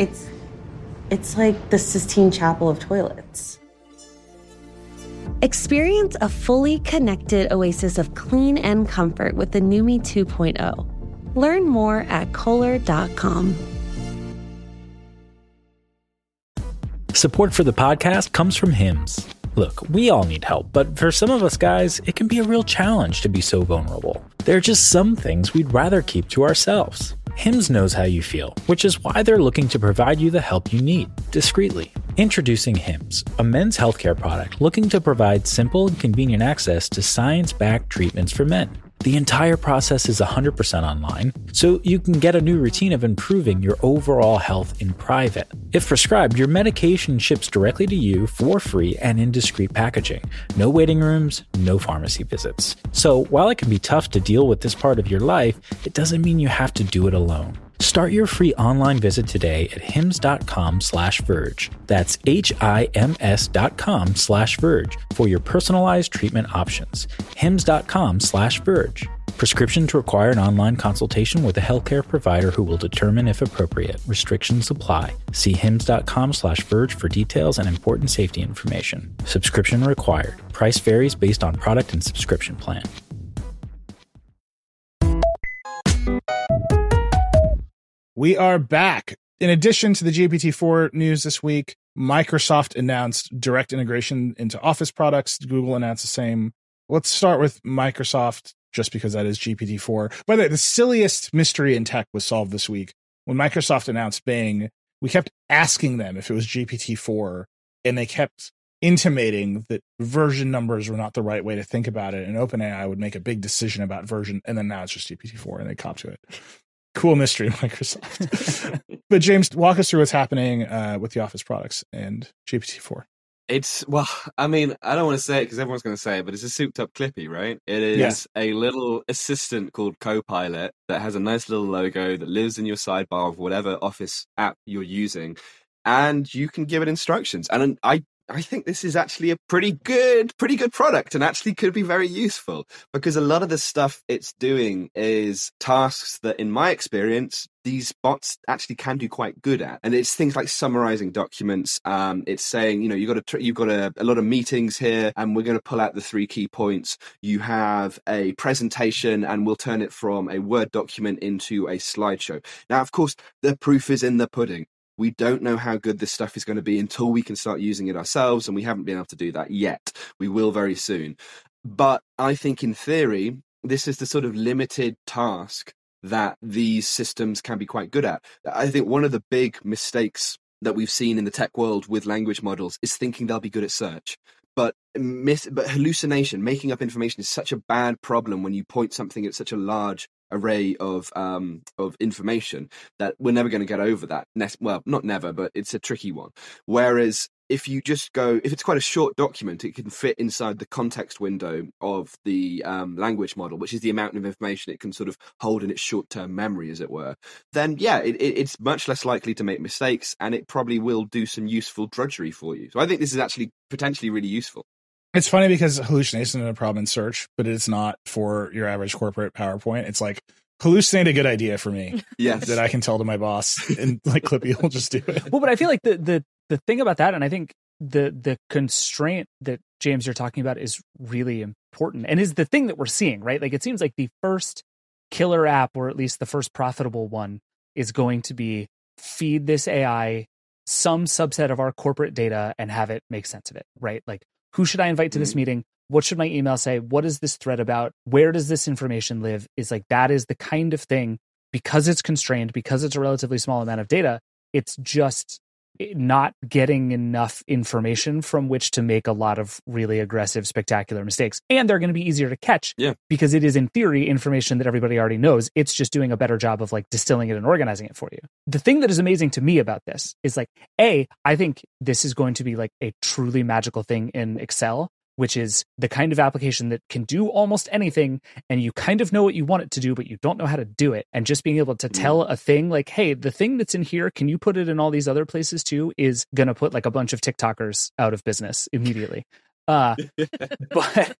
It's it's like the Sistine Chapel of toilets. Experience a fully connected oasis of clean and comfort with the Numi 2.0. Learn more at Kohler.com. Support for the podcast comes from Hims. Look, we all need help, but for some of us guys, it can be a real challenge to be so vulnerable. There are just some things we'd rather keep to ourselves. Hims knows how you feel, which is why they're looking to provide you the help you need, discreetly. Introducing Hims, a men's healthcare product looking to provide simple and convenient access to science backed treatments for men. The entire process is 100% online, so you can get a new routine of improving your overall health in private. If prescribed, your medication ships directly to you for free and in discreet packaging. No waiting rooms, no pharmacy visits. So while it can be tough to deal with this part of your life, it doesn't mean you have to do it alone. Start your free online visit today at hims.com slash verge. That's H-I-M-S dot com slash verge for your personalized treatment options. hims.com slash verge. Prescriptions require an online consultation with a healthcare provider who will determine if appropriate. Restrictions apply. See hims.com slash verge for details and important safety information. Subscription required. Price varies based on product and subscription plan. We are back. In addition to the GPT-4 news this week, Microsoft announced direct integration into Office products. Google announced the same. Let's start with Microsoft, just because that is GPT-4. By the way, the silliest mystery in tech was solved this week when Microsoft announced Bing. We kept asking them if it was GPT-4, and they kept intimating that version numbers were not the right way to think about it, and OpenAI would make a big decision about version, and then now it's just GPT-4, and they cop to it cool mystery Microsoft. but James, walk us through what's happening uh, with the Office products and GPT-4. It's well, I mean, I don't want to say it because everyone's going to say it, but it's a souped-up Clippy, right? It is yeah. a little assistant called Copilot that has a nice little logo that lives in your sidebar of whatever Office app you're using, and you can give it instructions. And I I think this is actually a pretty good, pretty good product and actually could be very useful because a lot of the stuff it's doing is tasks that, in my experience, these bots actually can do quite good at. And it's things like summarizing documents. Um, it's saying, you know, you've got you've got a, a lot of meetings here and we're going to pull out the three key points. You have a presentation and we'll turn it from a Word document into a slideshow. Now, of course, the proof is in the pudding. We don't know how good this stuff is going to be until we can start using it ourselves, and we haven't been able to do that yet. We will very soon. But I think in theory, this is the sort of limited task that these systems can be quite good at. I think one of the big mistakes that we've seen in the tech world with language models is thinking they'll be good at search. But but hallucination, making up information is such a bad problem when you point something at such a large array of um, of information that we're never going to get over that. Well, not never, but it's a tricky one. Whereas if you just go, if it's quite a short document, it can fit inside the context window of the um, language model, which is the amount of information it can sort of hold in its short term memory, as it were. Then, yeah, it, it, it's much less likely to make mistakes and it probably will do some useful drudgery for you. So I think this is actually potentially really useful. It's funny because hallucination is a problem in search, but it's not for your average corporate PowerPoint. It's like hallucinate a good idea for me. Yes. That I can tell to my boss and like Clippy will just do it. Well, but I feel like the the the thing about that, and I think the the constraint that James you're talking about is really important and is the thing that we're seeing, right? Like it seems like the first killer app, or at least the first profitable one, is going to be feed this AI some subset of our corporate data and have it make sense of it, right? Like who should I invite to this mm-hmm. meeting? What should my email say? What is this thread about? Where does this information live? Is like that is the kind of thing because it's constrained, because it's a relatively small amount of data, it's just not getting enough information from which to make a lot of really aggressive, spectacular mistakes. And they're going to be easier to catch Yeah. because it is, in theory, information that everybody already knows. It's just doing a better job of like distilling it and organizing it for you. The thing that is amazing to me about this is like, A, I think this is going to be like a truly magical thing in Excel. Which is the kind of application that can do almost anything, and you kind of know what you want it to do, but you don't know how to do it. And just being able to mm. tell a thing like, hey, the thing that's in here, can you put it in all these other places too? Is going to put like a bunch of TikTokers out of business immediately. Uh, but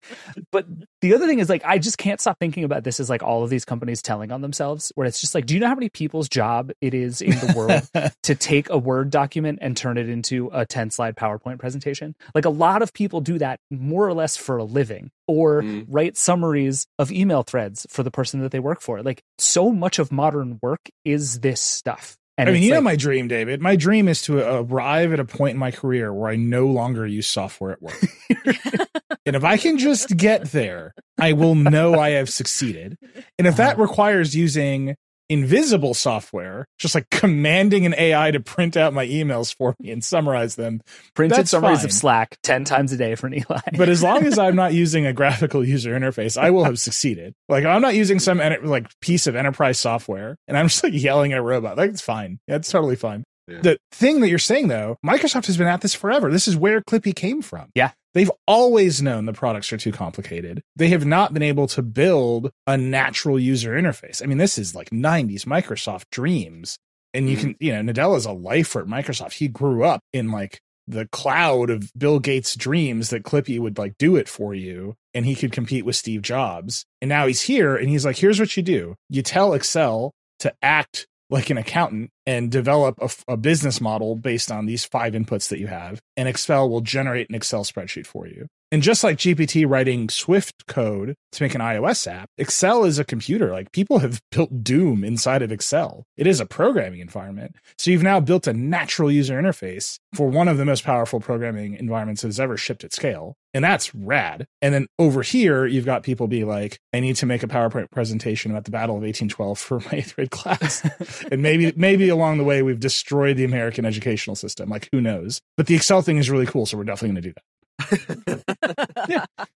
but the other thing is like I just can't stop thinking about this as like all of these companies telling on themselves where it's just like do you know how many people's job it is in the world to take a word document and turn it into a 10 slide PowerPoint presentation? Like a lot of people do that more or less for a living or Mm. write summaries of email threads for the person that they work for. Like so much of modern work is this stuff and I mean, you know my dream, David. My dream is to arrive at a point in my career where I no longer use software at work. and if I can just get there, I will know I have succeeded. And if Uh-huh. that requires using invisible software, just like commanding an AI to print out my emails for me and summarize them, printed summaries fine. of Slack 10 times a day for Eli. but as long as I'm not using a graphical user interface, I will have succeeded. Like I'm not using some like piece of enterprise software, and I'm just like yelling at a robot. Like it's fine. That's totally fine. Yeah. The thing that you're saying though, Microsoft has been at this forever. This is where Clippy came from. Yeah. They've always known the products are too complicated. They have not been able to build a natural user interface. I mean, this is like 90s Microsoft dreams. And you mm. can, you know, Nadella's a lifer at Microsoft. He grew up in like the cloud of Bill Gates' dreams that Clippy would like do it for you and he could compete with Steve Jobs. And now he's here and he's like, here's what you do. You tell Excel to act like an accountant and develop a business model based on these five inputs that you have. And Excel will generate an Excel spreadsheet for you. And just like GPT writing Swift code to make an iOS app, Excel is a computer. Like people have built Doom inside of Excel. It is a programming environment. So you've now built a natural user interface for one of the most powerful programming environments that has ever shipped at scale. And that's rad. And then over here, you've got people be like, I need to make a PowerPoint presentation about the Battle of 1812 for my eighth grade class. and maybe, maybe along the way, we've destroyed the American educational system. Like, who knows? But the Excel thing is really cool. So we're definitely going to do that.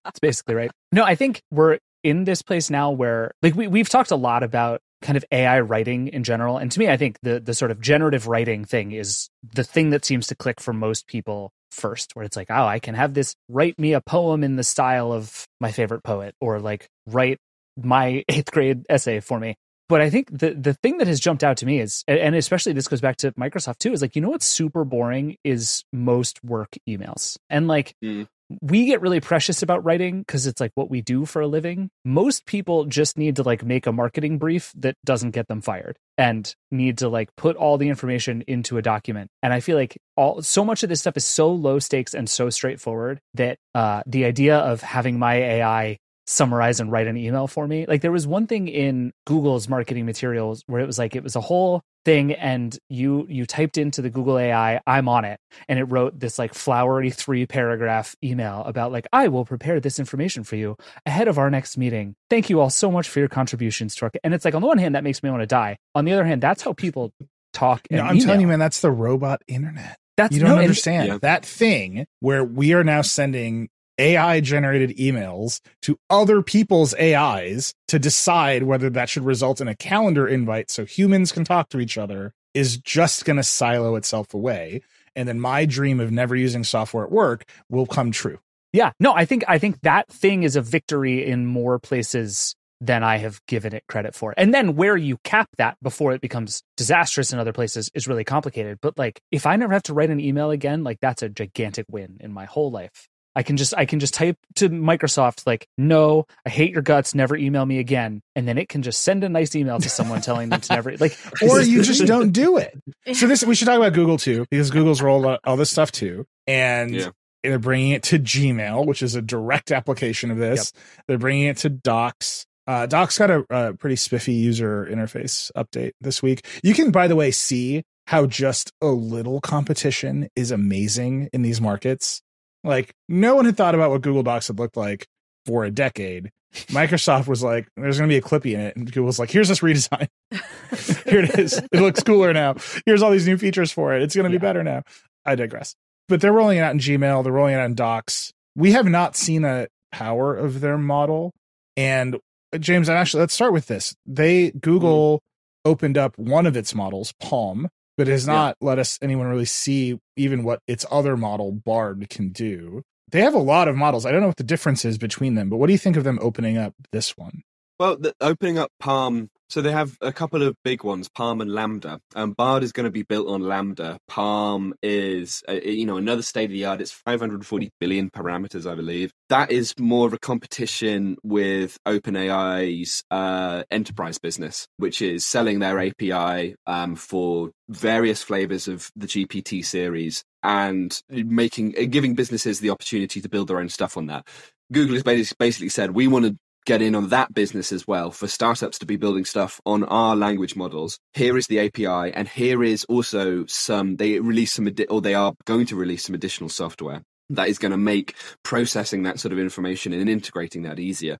That's basically right. No, I think we're in this place now where like we, we've talked a lot about kind of AI writing in general. And to me, I think the the sort of generative writing thing is the thing that seems to click for most people first, where it's like, oh, I can have this write me a poem in the style of my favorite poet, or like write my eighth grade essay for me. But I think the the thing that has jumped out to me is, and especially this goes back to Microsoft too, is like, you know what's super boring is most work emails. And like Mm. we get really precious about writing because it's like what we do for a living. Most people just need to like make a marketing brief that doesn't get them fired and need to like put all the information into a document. And I feel like all so much of this stuff is so low stakes and so straightforward that uh the idea of having my AI summarize and write an email for me. Like there was one thing in Google's marketing materials where it was like it was a whole thing and you you typed into the Google AI I'm on it and it wrote this like flowery three paragraph email about like I will prepare this information for you ahead of our next meeting. Thank you all so much for your contributions to our and it's like on the one hand that makes me want to die. On the other hand that's how people talk and No, I'm telling you, man, that's the robot internet. that's you don't no, and- understand Yeah. that thing where we are now sending AI generated emails to other people's AIs to decide whether that should result in a calendar invite so humans can talk to each other is just going to silo itself away. And then my dream of never using software at work will come true. Yeah, no, I think I think that thing is a victory in more places than I have given it credit for. And then where you cap that before it becomes disastrous in other places is really complicated. But like if I never have to write an email again, like that's a gigantic win in my whole life. I can just I can just type to Microsoft like, "No, I hate your guts, never email me again." And then it can just send a nice email to someone telling them to never like Or you just don't do it. So this we should talk about Google too because Google's rolled out all this stuff too, and Yeah. they're bringing it to Gmail, which is a direct application of this. They're bringing it to Docs. Uh, Docs got a, a pretty spiffy user interface update this week. You can, by the way, see how just a little competition is amazing in these markets. Like no one had thought about what Google Docs had looked like for a decade. Microsoft was like, "There's going to be a Clippy in it," and Google was like, "Here's this redesign. Here it is. It looks cooler now. Here's all these new features for it. It's going to be better now." I digress. But they're rolling it out in Gmail. They're rolling it out in Docs. We have not seen a power of their model. And uh, James, actually, let's start with this. They Google opened up one of its models, PaLM, but has not let us anyone really see even what its other model, Bard, can do. They have a lot of models. I don't know what the difference is between them, but what do you think of them opening up this one? Well, the, opening up PaLM, so they have a couple of big ones, PaLM and LaMDA. Um, Bard is going to be built on LaMDA. PaLM is, uh, you know, another state of the art. It's 540 billion parameters, I believe. That is more of a competition with OpenAI's uh, enterprise business, which is selling their API um, for various flavors of the GPT series and making giving businesses the opportunity to build their own stuff on that. Google has basically said we want to get in on that business as well for startups to be building stuff on our language models. Here is the API, and here is also some. They release some, or they are going to release some additional software that is going to make processing that sort of information and integrating that easier.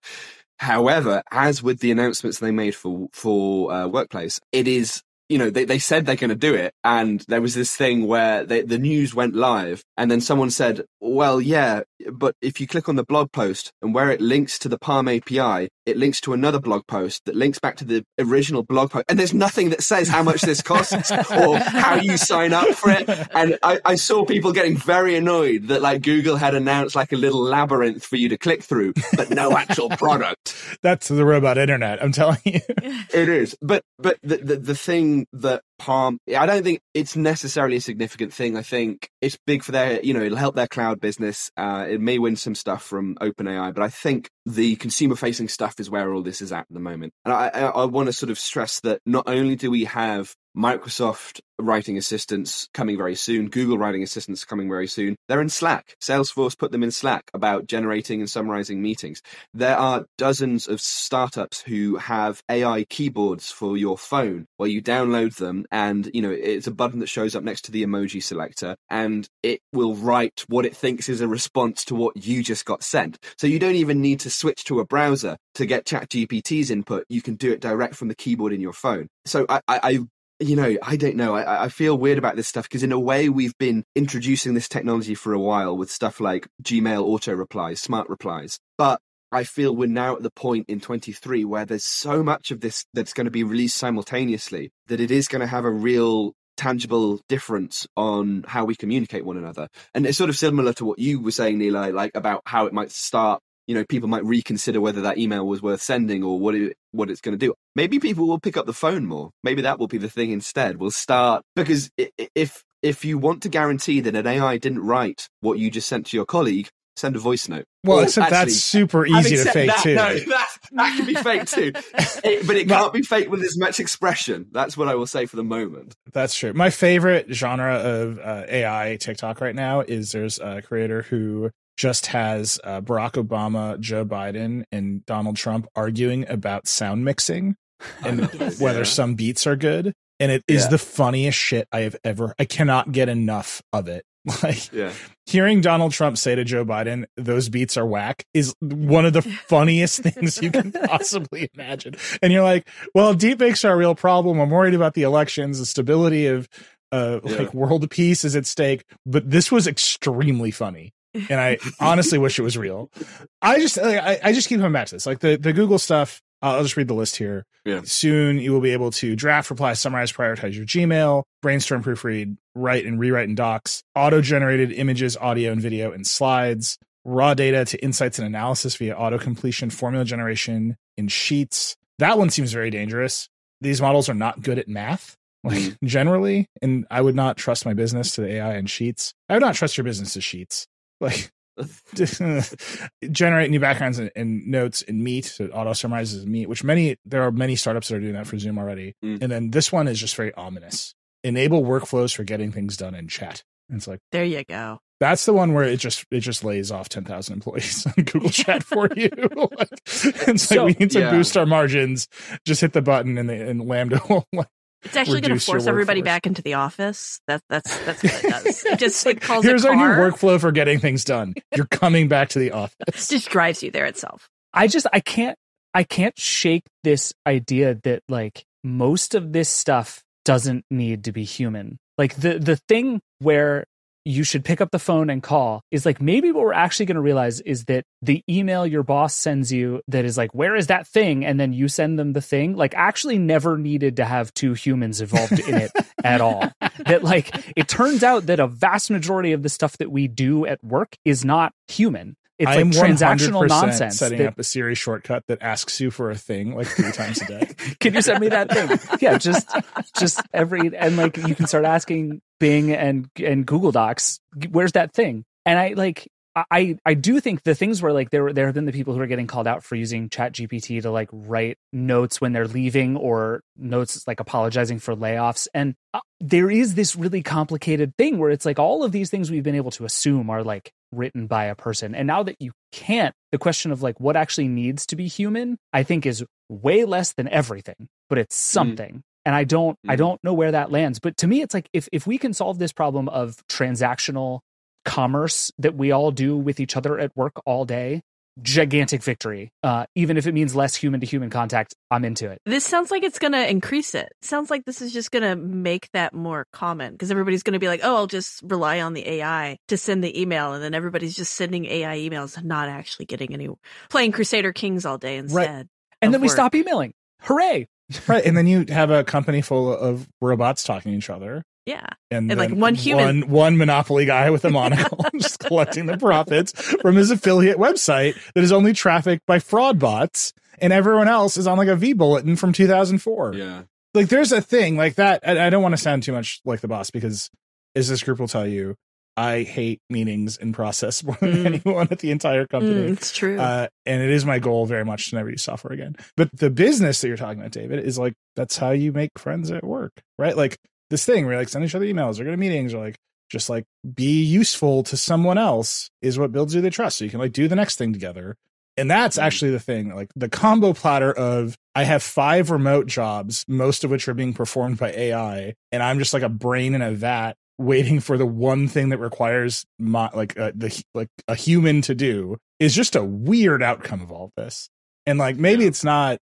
However, as with the announcements they made for for uh, Workplace, it is you know, they, they said they're going to do it. And there was this thing where they, the news went live and then someone said, well, yeah, but if you click on the blog post and where it links to the PaLM API, it links to another blog post that links back to the original blog post. And there's nothing that says how much this costs or how you sign up for it. And I, I saw people getting very annoyed that like Google had announced like a little labyrinth for you to click through, but no actual product. That's the robot internet. I'm telling you. it is. But, but the, the, the thing that PaLM, I don't think it's necessarily a significant thing. I think it's big for their, you know, it'll help their cloud business. Uh, it may win some stuff from OpenAI, but I think the consumer facing stuff is where all this is at at the moment. And I, I, I want to sort of stress that not only do we have Microsoft writing assistants coming very soon, Google writing assistants coming very soon. They're in Slack. Salesforce put them in Slack about generating and summarizing meetings. There are dozens of startups who have AI keyboards for your phone where you download them and, you know, it's a button that shows up next to the emoji selector and it will write what it thinks is a response to what you just got sent. So you don't even need to switch to a browser to get ChatGPT's input. You can do it direct from the keyboard in your phone. So I, I, you know, I don't know. I, I feel weird about this stuff because, in a way, we've been introducing this technology for a while with stuff like Gmail auto replies, smart replies. But I feel we're now at the point in 23 where there's so much of this that's going to be released simultaneously that it is going to have a real tangible difference on how we communicate one another. And it's sort of similar to what you were saying, Nilay, like about how it might start you know people might reconsider whether that email was worth sending or what it what it's going to do maybe people will pick up the phone more maybe that will be the thing instead we'll start because if if you want to guarantee that an ai didn't write what you just sent to your colleague send a voice note well, except actually, that's super easy to fake that, too. No, that, that can be fake too, it, but it can't be fake with as much expression. That's what I will say for the moment. That's true. My favorite genre of uh, AI TikTok right now is there's a creator who just has uh, Barack Obama, Joe Biden, and Donald Trump arguing about sound mixing and whether yeah. some beats are good. And it is yeah. the funniest shit I have ever. I cannot get enough of it. Like yeah. hearing Donald Trump say to Joe Biden, "Those beats are whack," is one of the funniest things you can possibly imagine. And you're like, "Well, deepfakes are a real problem. I'm worried about the elections, the stability of." Uh, yeah. like world peace is at stake, but this was extremely funny and I honestly wish it was real. I just I, I just keep coming back to this, like the the Google stuff. I'll just read the list here. Yeah. Soon you will be able to draft, reply, summarize, prioritize your Gmail, brainstorm, proofread, write and rewrite in docs, auto generated images, audio, and video in slides, raw data to insights and analysis via auto completion, formula generation in sheets. That one seems very dangerous. These models are not good at math, like mm-hmm. generally, and I would not trust my business to the AI in sheets. I would not trust your business to sheets like generate new backgrounds and, and, notes in Meet. So it auto summarizes Meet, which many there are many startups that are doing that for Zoom already. Mm. And then this one is just very ominous. Enable workflows for getting things done in chat. And it's like there you go. That's the one where it just it just lays off ten thousand employees on Google Chat for you. like, it's so, like we need to yeah. boost our margins. Just hit the button and the and LaMDA will like it's actually going to force everybody back into the office. That's that's that's what it does. It just like calls. Here's our new workflow for getting things done. You're coming back to the office. It just drives you there itself. I just I can't I can't shake this idea that like most of this stuff doesn't need to be human. Like the the thing where you should pick up the phone and call is like maybe what we're actually going to realize is that the email your boss sends you that is like where is that thing? and then you send them the thing like actually never needed to have two humans involved in it at all. That like it turns out that a vast majority of the stuff that we do at work is not human it's I like transactional nonsense Setting that- up a Siri shortcut that asks you for a thing like three times a day. can you send me that thing yeah just just every and like you can start asking bing and and google docs where's that thing and i like I, I do think the things where like there there have been the people who are getting called out for using chat gpt to like write notes when they're leaving or notes like apologizing for layoffs. And uh, there is this really complicated thing where it's like all of these things we've been able to assume are like written by a person. And now that you can't the question of like what actually needs to be human i think is way less than everything but it's something. And i don't i Mm. don't know where that lands. But to me it's like if if we can solve this problem of transactional commerce that we all do with each other at work all day gigantic victory uh even if it means less human to human contact i'm into it This sounds like it's going to increase it. Sounds like this is just going to make that more common because everybody's going to be like, "Oh, I'll just rely on the AI to send the email," and then everybody's just sending AI emails, and not actually getting any playing Crusader Kings all day instead. and of then we work. stop emailing hooray right. And then you have a company full of robots talking to each other. Yeah, And, And, like, one human- one, one monopoly guy with a monocle just collecting the profits from his affiliate website that is only trafficked by fraud bots, and everyone else is on like a vBulletin from 2004. Yeah. Like there's a thing like that. I, I don't want to sound too much like the boss because, as this group will tell you, I hate meetings and process more than Mm. anyone at the entire company. Mm, it's true. Uh, and it is my goal very much to never use software again. But the business that you're talking about, David, is like that's how you make friends at work, right? Like this thing where you like send each other emails or go to meetings or like just like be useful to someone else is what builds you the trust. So you can like do the next thing together. And that's actually the thing, like the combo platter of I have five remote jobs, most of which are being performed by AI, and I'm just like a brain in a vat waiting for the one thing that requires my like uh, the like a human to do is just a weird outcome of all this. And like maybe it's not,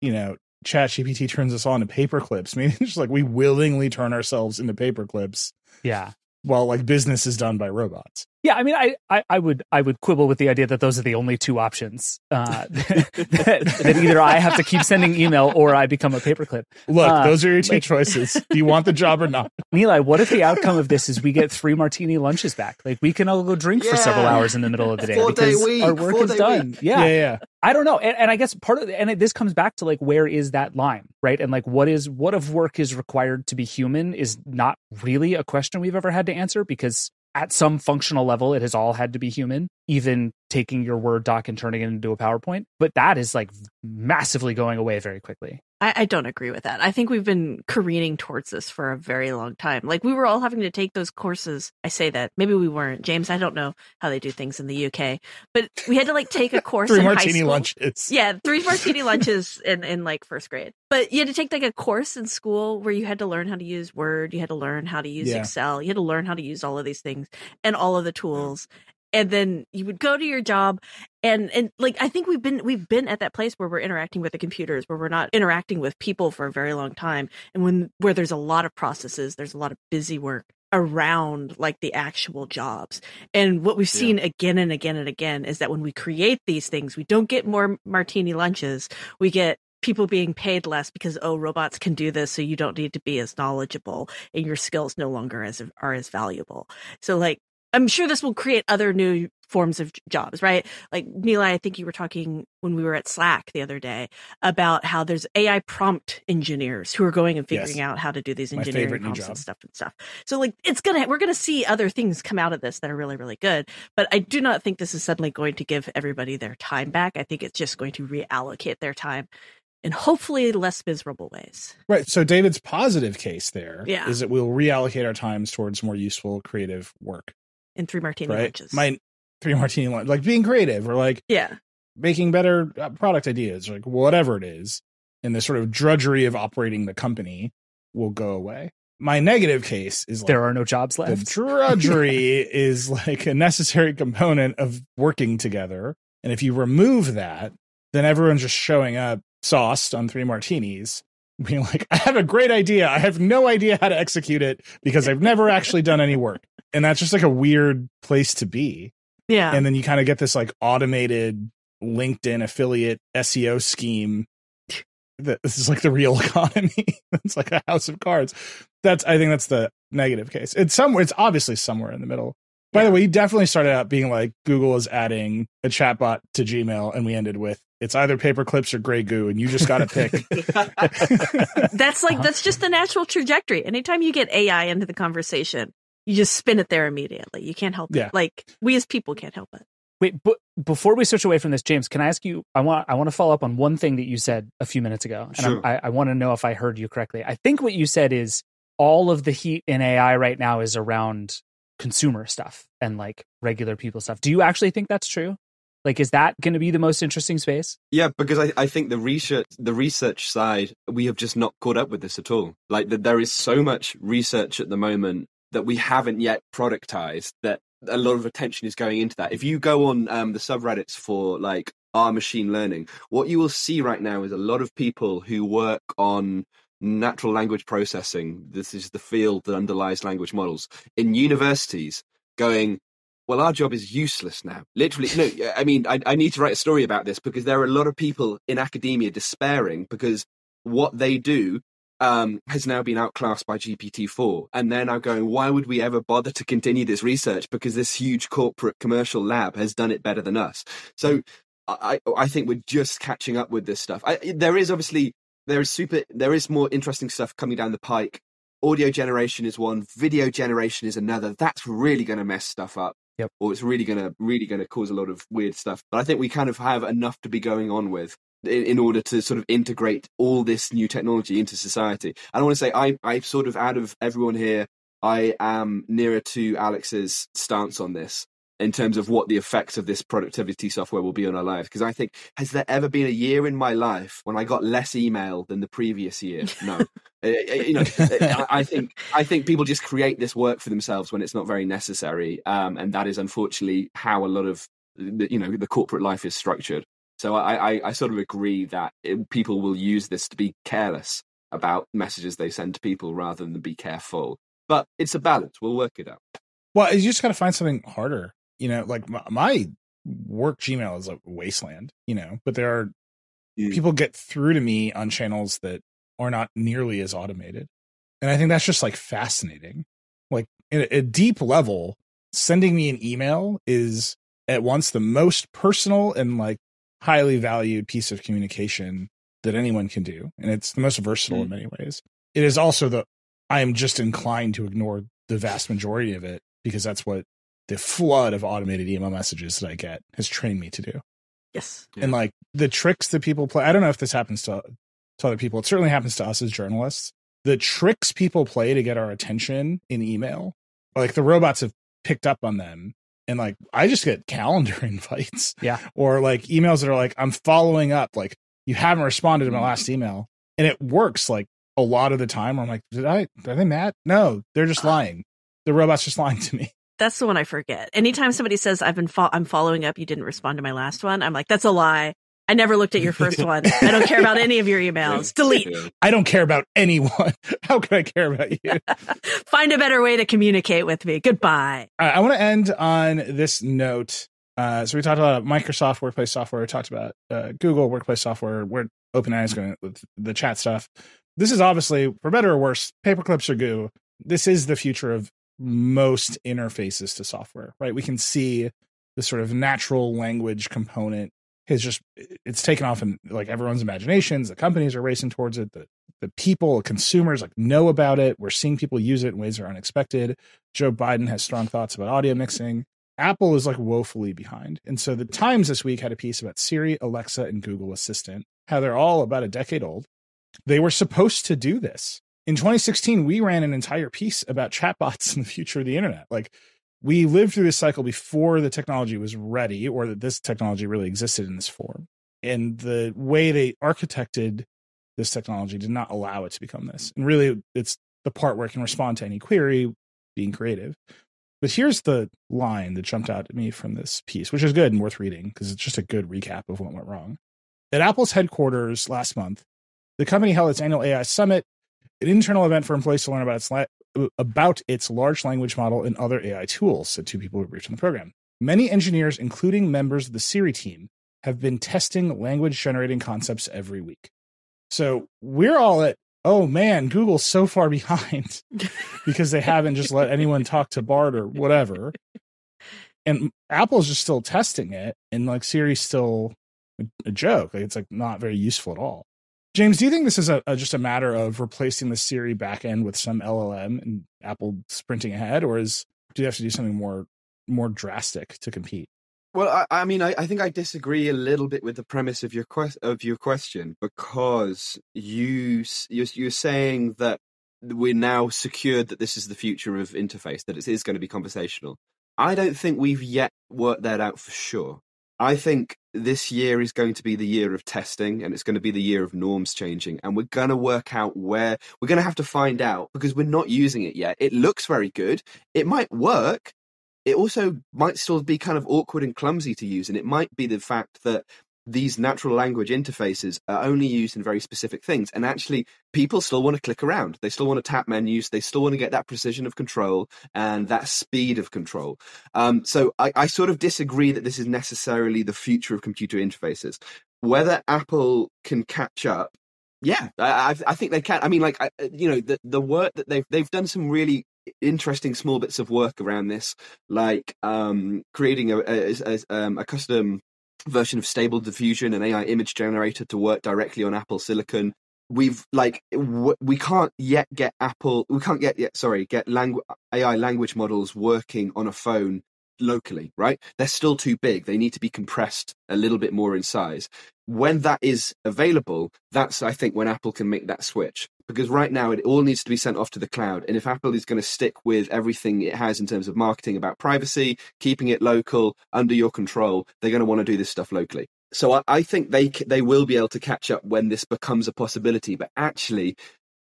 you know, Chat GPT turns us on to paper clips. Maybe it's just like we willingly turn ourselves into paper clips yeah while like business is done by robots. Yeah, I mean, I, I, I would I would quibble with the idea that those are the only two options. Uh, that, that either I have to keep sending email or I become a paperclip. Look, Uh, those are your two like- choices. Do you want the job or not? Nilay, what if the outcome of this is we get three martini lunches back? Like we can all go drink for several hours in the middle of the day Four-day because week, our work is four-day done. week. Yeah. yeah, yeah. I don't know, and, and I guess part of and it, this comes back to like where is that line, right? And like what is what of work is required to be human is not really a question we've ever had to answer because at some functional level it has all had to be human, even taking your Word doc and turning it into a PowerPoint. But that is like massively going away very quickly. I, I don't agree with that. I think we've been careening towards this for a very long time. Like we were all having to take those courses. I say that maybe we weren't, James. I don't know how they do things in the UK, but we had to like take a course Three in high martini school. lunches. Yeah, three martini lunches in, in like first grade. But you had to take like a course in school where you had to learn how to use Word, you had to learn how to use Yeah. Excel, you had to learn how to use all of these things and all of the tools. And then you would go to your job and and like I think we've been we've been at that place where we're interacting with the computers where we're not interacting with people for a very long time and when where there's a lot of processes, there's a lot of busy work around like the actual jobs. And what we've seen again and again and again is that when we create these things, we don't get more martini lunches. We get people being paid less because oh robots can do this so you don't need to be as knowledgeable and your skills no longer as are as valuable. So like I'm sure this will create other new forms of jobs, right? Like Nilay, I think you were talking when we were at Slack the other day about how there's AI prompt engineers who are going and figuring Yes. out how to do these engineering prompts and stuff and stuff. So like it's gonna we're gonna see other things come out of this that are really really good. But I do not think this is suddenly going to give everybody their time back. I think it's just going to reallocate their time in hopefully less miserable ways. Right. So David's positive case there is Yeah. that we'll reallocate our times towards more useful, creative work. In three martini right. lunches. My three martini lunch, like being creative or like yeah. making better uh, product ideas, or like whatever it is, and the sort of drudgery of operating the company will go away. My negative case is like There are no jobs the left. drudgery is like a necessary component of working together. And if you remove that, then everyone's just showing up sauced on three martinis, being like, I have a great idea. I have no idea how to execute it because I've never actually done any work. And that's just like a weird place to be. Yeah. And then you kind of get this like automated LinkedIn affiliate SEO scheme. That this is like the real economy. it's like a house of cards. That's I think that's the negative case. It's somewhere. It's obviously somewhere in the middle. By the way, you definitely started out being like Google is adding a chatbot to Gmail, and we ended with it's either paper clips or gray goo, and you just got to pick. that's like uh-huh. that's just the natural trajectory. Anytime you get AI into the conversation, you just spin it there immediately. You can't help Yeah. it. Like we as people can't help it. Wait, but before we switch away from this, James, can I ask you? I want I want to follow up on one thing that you said a few minutes ago, and Sure. I, I want to know if I heard you correctly. I think what you said is all of the heat in AI right now is around consumer stuff and like regular people stuff. Do you actually think that's true? Like, is that going to be the most interesting space? Yeah, because I, I think the research the research side we have just not caught up with this at all. Like that there is so much research at the moment that we haven't yet productized that a lot of attention is going into that. If you go on um, the subreddits for like our machine learning, what you will see right now is a lot of people who work on natural language processing. This is the field that underlies language models in universities going, well, our job is useless now. Literally, no, I mean, I, I need to write a story about this because there are a lot of people in academia despairing because what they do um, has now been outclassed by GPT-4. And they're now going, why would we ever bother to continue this research? Because this huge corporate commercial lab has done it better than us. So I, I think we're just catching up with this stuff. I, there is obviously, there is super, there is more interesting stuff coming down the pike. Audio generation is one, video generation is another. That's really going to mess stuff up Yep. or it's really gonna really gonna cause a lot of weird stuff. But I think we kind of have enough to be going on with in, in order to sort of integrate all this new technology into society. And I want to say I I sort of out of everyone here, I am nearer to Alex's stance on this in terms of what the effects of this productivity software will be on our lives. Because I think has there ever been a year in my life when I got less email than the previous year? No. Uh, uh, you know, I I think I think people just create this work for themselves when it's not very necessary, um, and that is unfortunately how a lot of the, you know the corporate life is structured. So I, I, I sort of agree that it, people will use this to be careless about messages they send to people rather than be careful. But it's a balance. We'll work it out. Well, you just got to find something harder. You know, like my, my work Gmail is a wasteland. You know, but there are Mm. people get through to me on channels that are not nearly as automated, and I think that's just like fascinating. Like at a deep level, sending me an email is at once the most personal and like highly valued piece of communication that anyone can do, and it's the most versatile in mm. many ways. It is also the I am just inclined to ignore the vast majority of it because that's what the flood of automated email messages that I get has trained me to do. Yes. And like the tricks that people play, I don't know if this happens to to other people. It certainly happens to us as journalists. The tricks people play to get our attention in email, like the robots have picked up on them. And like I just get calendar invites Yeah. or like emails that are like, I'm following up, like you haven't responded to my mm-hmm. last email. And it works like a lot of the time. where I'm like, did I, are they mad? No, they're just ah. lying. The robot's just lying to me. That's the one I forget. Anytime somebody says I've been fo- I'm following up, you didn't respond to my last one. I'm like, that's a lie. I never looked at your first one. I don't care about any of your emails. Delete. I don't care about anyone. How can I care about you? Find a better way to communicate with me. Goodbye. I, I want to end on this note. Uh, so we talked about Microsoft Workplace Software. We talked about uh, Google Workplace Software. Where OpenAI is going with the chat stuff. This is obviously, for better or worse, paperclips or goo. This is the future of most interfaces to software, right? We can see the sort of natural language component has just it's taken off in like everyone's imaginations. The companies are racing towards it. The the people, consumers like know about it. We're seeing people use it in ways that are unexpected. Joe Biden has strong thoughts about audio mixing. Apple is like woefully behind. And so the Times this week had a piece about Siri, Alexa, and Google Assistant, how they're all about a decade old. They were supposed to do this. In 2016, we ran an entire piece about chatbots and the future of the internet. Like we lived through this cycle before the technology was ready or that this technology really existed in this form. And the way they architected this technology did not allow it to become this. And really, it's the part where it can respond to any query, being creative. But here's the line that jumped out at me from this piece, which is good and worth reading because it's just a good recap of what went wrong. At Apple's headquarters last month, the company held its annual AI Summit, an internal event for employees to learn about its, about its large language model and other AI tools, said two people who briefed on the program. Many engineers, including members of the Siri team, have been testing language generating concepts every week. So we're all at, oh man, Google's so far behind because they haven't just let anyone talk to Bard or whatever. And Apple's just still testing it, and like Siri's still a, a joke. Like it's like not very useful at all. James, do you think this is a, a, just a matter of replacing the Siri backend with some LLM and Apple sprinting ahead, or is do you have to do something more more drastic to compete? Well, I, I mean, I, I, think I disagree a little bit with the premise of your of your question because you you're, you're saying that we're now secured that this is the future of interface, that it is going to be conversational. I don't think we've yet worked that out for sure. I think this year is going to be the year of testing and it's going to be the year of norms changing. And we're going to work out where we're going to have to find out because we're not using it yet. It looks very good. It might work. It also might still be kind of awkward and clumsy to use. And it might be the fact that these natural language interfaces are only used in very specific things. And actually, people still want to click around. They still want to tap menus. They still want to get that precision of control and that speed of control. Um, so I, I sort of disagree that this is necessarily the future of computer interfaces. Whether Apple can catch up yeah, I, I, think they can. I mean, like I, you know, the the work that they've they've done some really interesting small bits of work around this, like um, creating a a, a, um, a custom version of Stable Diffusion, an AI image generator to work directly on Apple Silicon. We've like we can't yet get Apple, we can't get yet sorry get langu- AI language models working on a phone locally, right? They're still too big. They need to be compressed a little bit more in size. When that is available, that's I think when Apple can make that switch because right now it all needs to be sent off to the cloud. And if Apple is going to stick with everything it has in terms of marketing about privacy, keeping it local, under your control, they're going to want to do this stuff locally. So I, I think they they will be able to catch up when this becomes a possibility. But actually,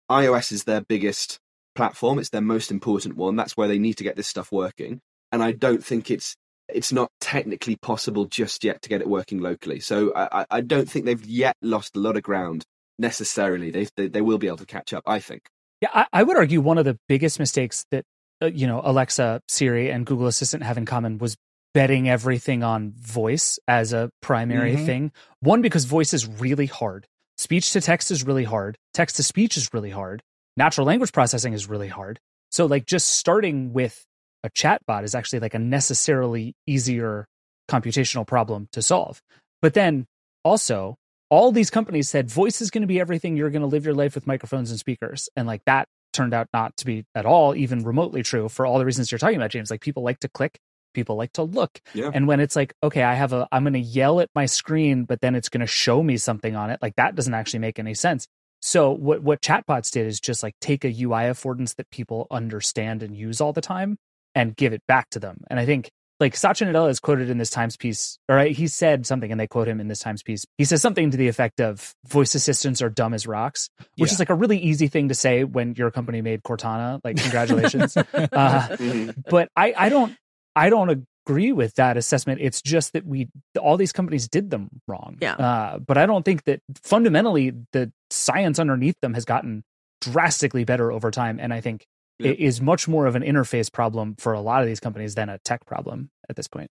iOS is their biggest platform. It's their most important one. That's where they need to get this stuff working. And I don't think it's it's not technically possible just yet to get it working locally. So I, I don't think they've yet lost a lot of ground necessarily. They, they, they will be able to catch up. I think. Yeah, I, I would argue one of the biggest mistakes that uh, you know Alexa, Siri, and Google Assistant have in common was betting everything on voice as a primary mm-hmm. thing. One because voice is really hard. Speech to text is really hard. Text to speech is really hard. Natural language processing is really hard. So like just starting with a chatbot is actually like a necessarily easier computational problem to solve. But then also all these companies said voice is going to be everything. You're going to live your life with microphones and speakers. And like that turned out not to be at all even remotely true for all the reasons you're talking about, James. Like people like to click, people like to look. Yeah. And when it's like, okay, I have a, I'm going to yell at my screen, but then it's going to show me something on it. Like that doesn't actually make any sense. So what, what chatbots did is just like take a UI affordance that people understand and use all the time and give it back to them. And I think like Satya Nadella is quoted in this Times piece, or he said something, and they quote him in this Times piece. He says something to the effect of "voice assistants are dumb as rocks," which yeah. is like a really easy thing to say when your company made Cortana. Like, congratulations. uh, mm-hmm. But I, I don't, I don't agree with that assessment. It's just that we, all these companies did them wrong. Yeah. Uh, but I don't think that fundamentally the science underneath them has gotten drastically better over time, and I think yeah. is much more of an interface problem for a lot of these companies than a tech problem at this point.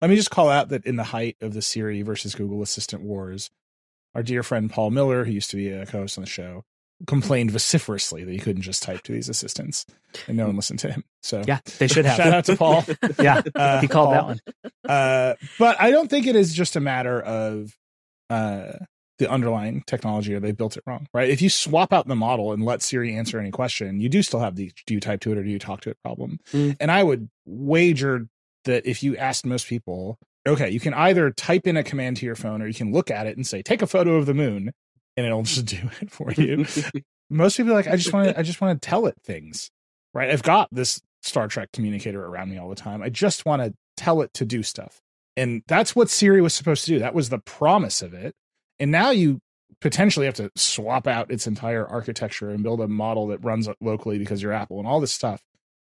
Let me just call out that in the height of the Siri versus Google Assistant wars, our dear friend Paul Miller, who used to be a co-host on the show, complained vociferously that he couldn't just type to these assistants, and no one listened to him. So yeah, they should have. Shout out to Paul. yeah, uh, he called Paul. that one. Uh, but I don't think it is just a matter of uh, the underlying technology or they built it wrong, right? If you swap out the model and let Siri answer any question, you do still have the do you type to it or do you talk to it problem. Mm. And I would wager that if you asked most people, okay, you can either type in a command to your phone or you can look at it and say, take a photo of the moon and it'll just do it for you. most people are like, I just want to, I just want to tell it things, right? I've got this Star Trek communicator around me all the time. I just want to tell it to do stuff. And that's what Siri was supposed to do. That was the promise of it. And now you potentially have to swap out its entire architecture and build a model that runs locally because you're Apple and all this stuff.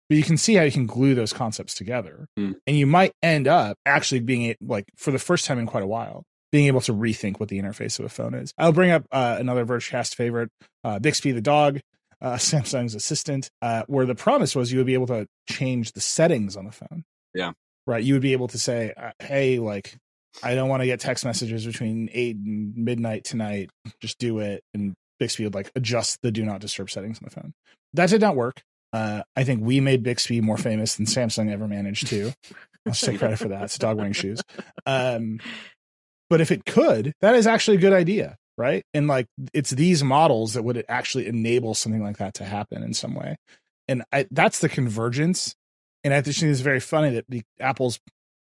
But you can see how you can glue those concepts together. Mm. And you might end up actually being like for the first time in quite a while, being able to rethink what the interface of a phone is. I'll bring up uh, another Vergecast favorite, uh, Bixby the dog, uh, Samsung's assistant, uh, where the promise was you would be able to change the settings on the phone. Yeah. Right. You would be able to say, uh, hey, like, I don't want to get text messages between eight and midnight tonight. Just do it. And Bixby would like adjust the do not disturb settings on the phone. That did not work. Uh, I think we made Bixby more famous than Samsung ever managed to. I'll take credit for that. It's dog wearing shoes. Um, but if it could, that is actually a good idea, right? And like it's these models that would actually enable something like that to happen in some way. And I, that's the convergence. And I think it's very funny that the, Apple's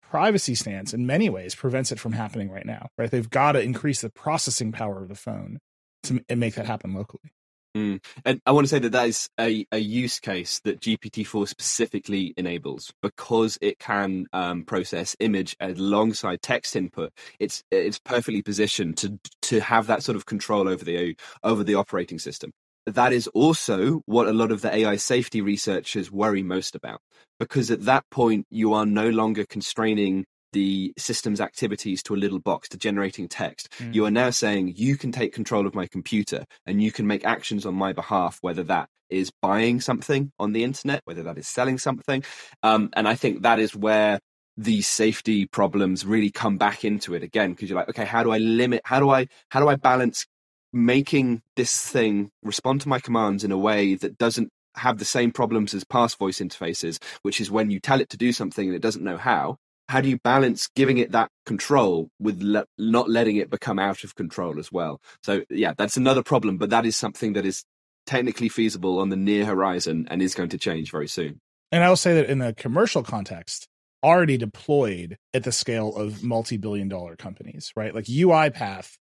privacy stance in many ways prevents it from happening right now, right? They've got to increase the processing power of the phone to and make that happen locally. Mm. And I want to say that that is a, a use case that GPT-4 specifically enables because it can um, process image alongside text input. It's it's perfectly positioned to to have that sort of control over the over the operating system. That is also what a lot of the AI safety researchers worry most about because at that point you are no longer constraining the system's activities to a little box to generating text. Mm. You are now saying you can take control of my computer and you can make actions on my behalf, whether that is buying something on the internet, whether that is selling something. Um, and I think that is where these safety problems really come back into it again because you're like okay how do i limit how do i how do i balance making this thing respond to my commands in a way that doesn't have the same problems as past voice interfaces which is when you tell it to do something and it doesn't know how how do you balance giving it that control with le- not letting it become out of control as well? So yeah, that's another problem, but that is something that is technically feasible on the near horizon and is going to change very soon. And I will say that in the commercial context, already deployed at the scale of multi-billion dollar companies, right? Like UiPath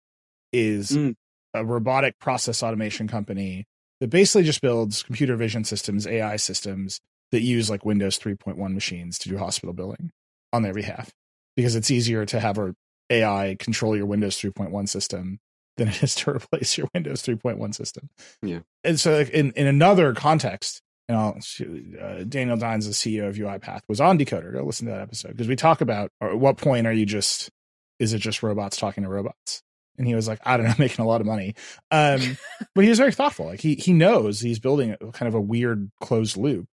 is mm. A robotic process automation company that basically just builds computer vision systems, AI systems that use like Windows 3.1 machines to do hospital billing on their behalf because it's easier to have our AI control your Windows 3.1 system than it is to replace your Windows 3.1 system. Yeah. And so in, in another context, you know, uh, Daniel Dines, the CEO of UiPath, was on Decoder. Go listen to that episode because we talk about at what point are you just, is it just robots talking to robots? And he was like, I don't know, making a lot of money. Um, but he was very thoughtful. Like he, he knows he's building a, kind of a weird closed loop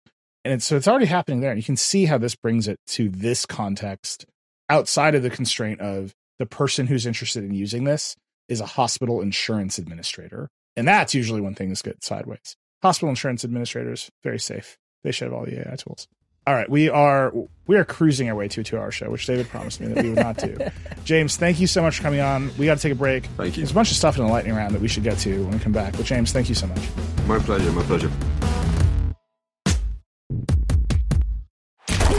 and it's, so it's already happening there. And you can see how this brings it to this context outside of the constraint of the person who's interested in using this is a hospital insurance administrator. And that's usually when things get sideways. Hospital insurance administrators, very safe. They should have all the AI tools. All right, we are we are cruising our way to a two hour show, which David promised me that we would not do. James, thank you so much for coming on. We got to take a break. Thank you. There's a bunch of stuff in the lightning round that we should get to when we come back. But James, thank you so much. My pleasure. My pleasure.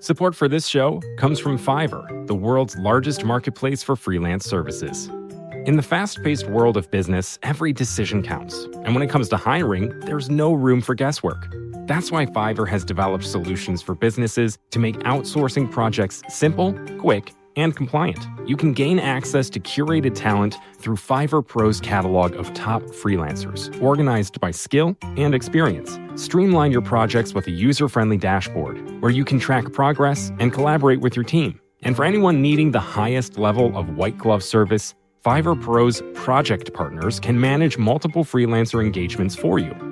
Support for this show comes from Fiverr, the world's largest marketplace for freelance services. In the fast paced world of business, every decision counts. And when it comes to hiring, there's no room for guesswork. That's why Fiverr has developed solutions for businesses to make outsourcing projects simple, quick, and compliant. You can gain access to curated talent through Fiverr Pro's catalog of top freelancers, organized by skill and experience. Streamline your projects with a user friendly dashboard where you can track progress and collaborate with your team. And for anyone needing the highest level of white glove service, Fiverr Pro's project partners can manage multiple freelancer engagements for you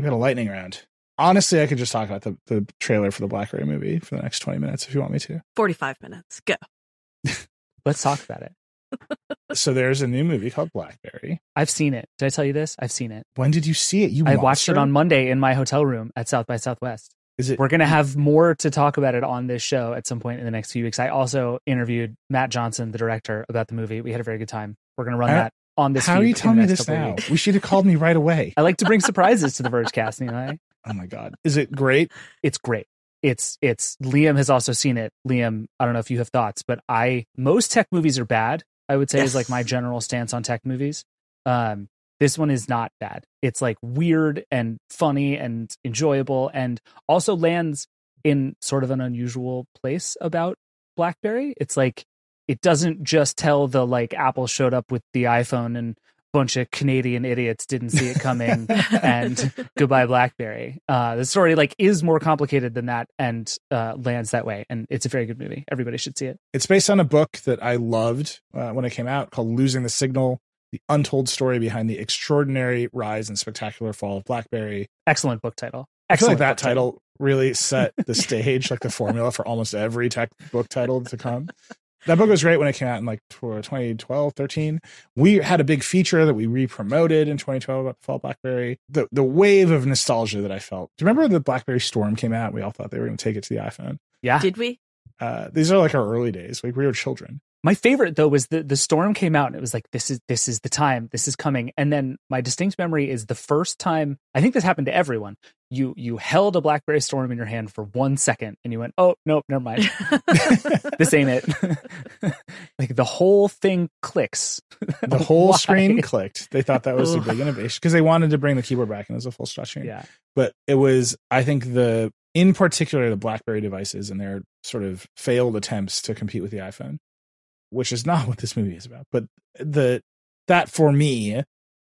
We got a lightning round. Honestly, I could just talk about the, the trailer for the BlackBerry movie for the next 20 minutes if you want me to. 45 minutes. Go. Let's talk about it. so there's a new movie called Blackberry. I've seen it. Did I tell you this? I've seen it. When did you see it? You I watched it on Monday in my hotel room at South by Southwest. Is it? We're going to have more to talk about it on this show at some point in the next few weeks. I also interviewed Matt Johnson, the director, about the movie. We had a very good time. We're going to run How- that on this. How are you telling me this now? weeks. We should have called me right away. I like to bring surprises to the Vergecast. You know, I- Oh my god, is it great? it's great. It's it's Liam has also seen it. Liam, I don't know if you have thoughts, but I most tech movies are bad. I would say is like my general stance on tech movies. Um, this one is not bad. It's like weird and funny and enjoyable, and also lands in sort of an unusual place about BlackBerry. It's like it doesn't just tell the like Apple showed up with the iPhone and bunch of Canadian idiots didn't see it coming and goodbye BlackBerry. Uh, the story like is more complicated than that and uh, lands that way, and it's a very good movie. Everybody should see it. It's based on a book that I loved uh, when it came out called Losing the Signal The Untold Story Behind the Extraordinary Rise and Spectacular Fall of Blackberry. Excellent book title. I feel like that book title really set the stage, like the formula for almost every tech book title to come. That book was great when it came out in like tw- 2012, 13. We had a big feature that we re-promoted in 2012 about the fall BlackBerry. The the wave of nostalgia that I felt. Do you remember the BlackBerry Storm came out? We all thought they were going to take it to the iPhone. Yeah. Did we? Uh, these are like our early days. Like we were children. My favorite though was the the storm came out and it was like this is this is the time. This is coming. And then my distinct memory is the first time I think this happened to everyone. You you held a blackberry storm in your hand for one second and you went oh nope never mind. This ain't it. Like the whole thing clicks. The whole Why? screen clicked. They thought that was a big innovation because they wanted to bring the keyboard back in as a full touchscreen. yeah. But it was i think the in particular the blackberry devices and their sort of failed attempts to compete with the iphone which is not what this movie is about but the that for me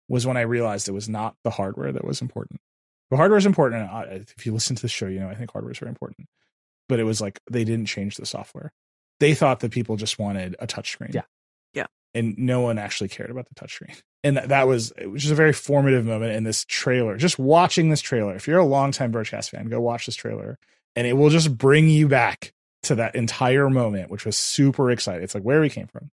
was when i realized it was not the hardware that was important the hardware is important and I- if you listen to the show you know i think hardware is very important but it was like they didn't change the software they thought that people just wanted a touchscreen Yeah. Yeah. and no one actually cared about the touchscreen and that, that was it was just a very formative moment in this trailer. Just watching this trailer, if you're a longtime Vergecast fan, go watch this trailer, and it will just bring you back to that entire moment, which was super exciting. It's like where we came from.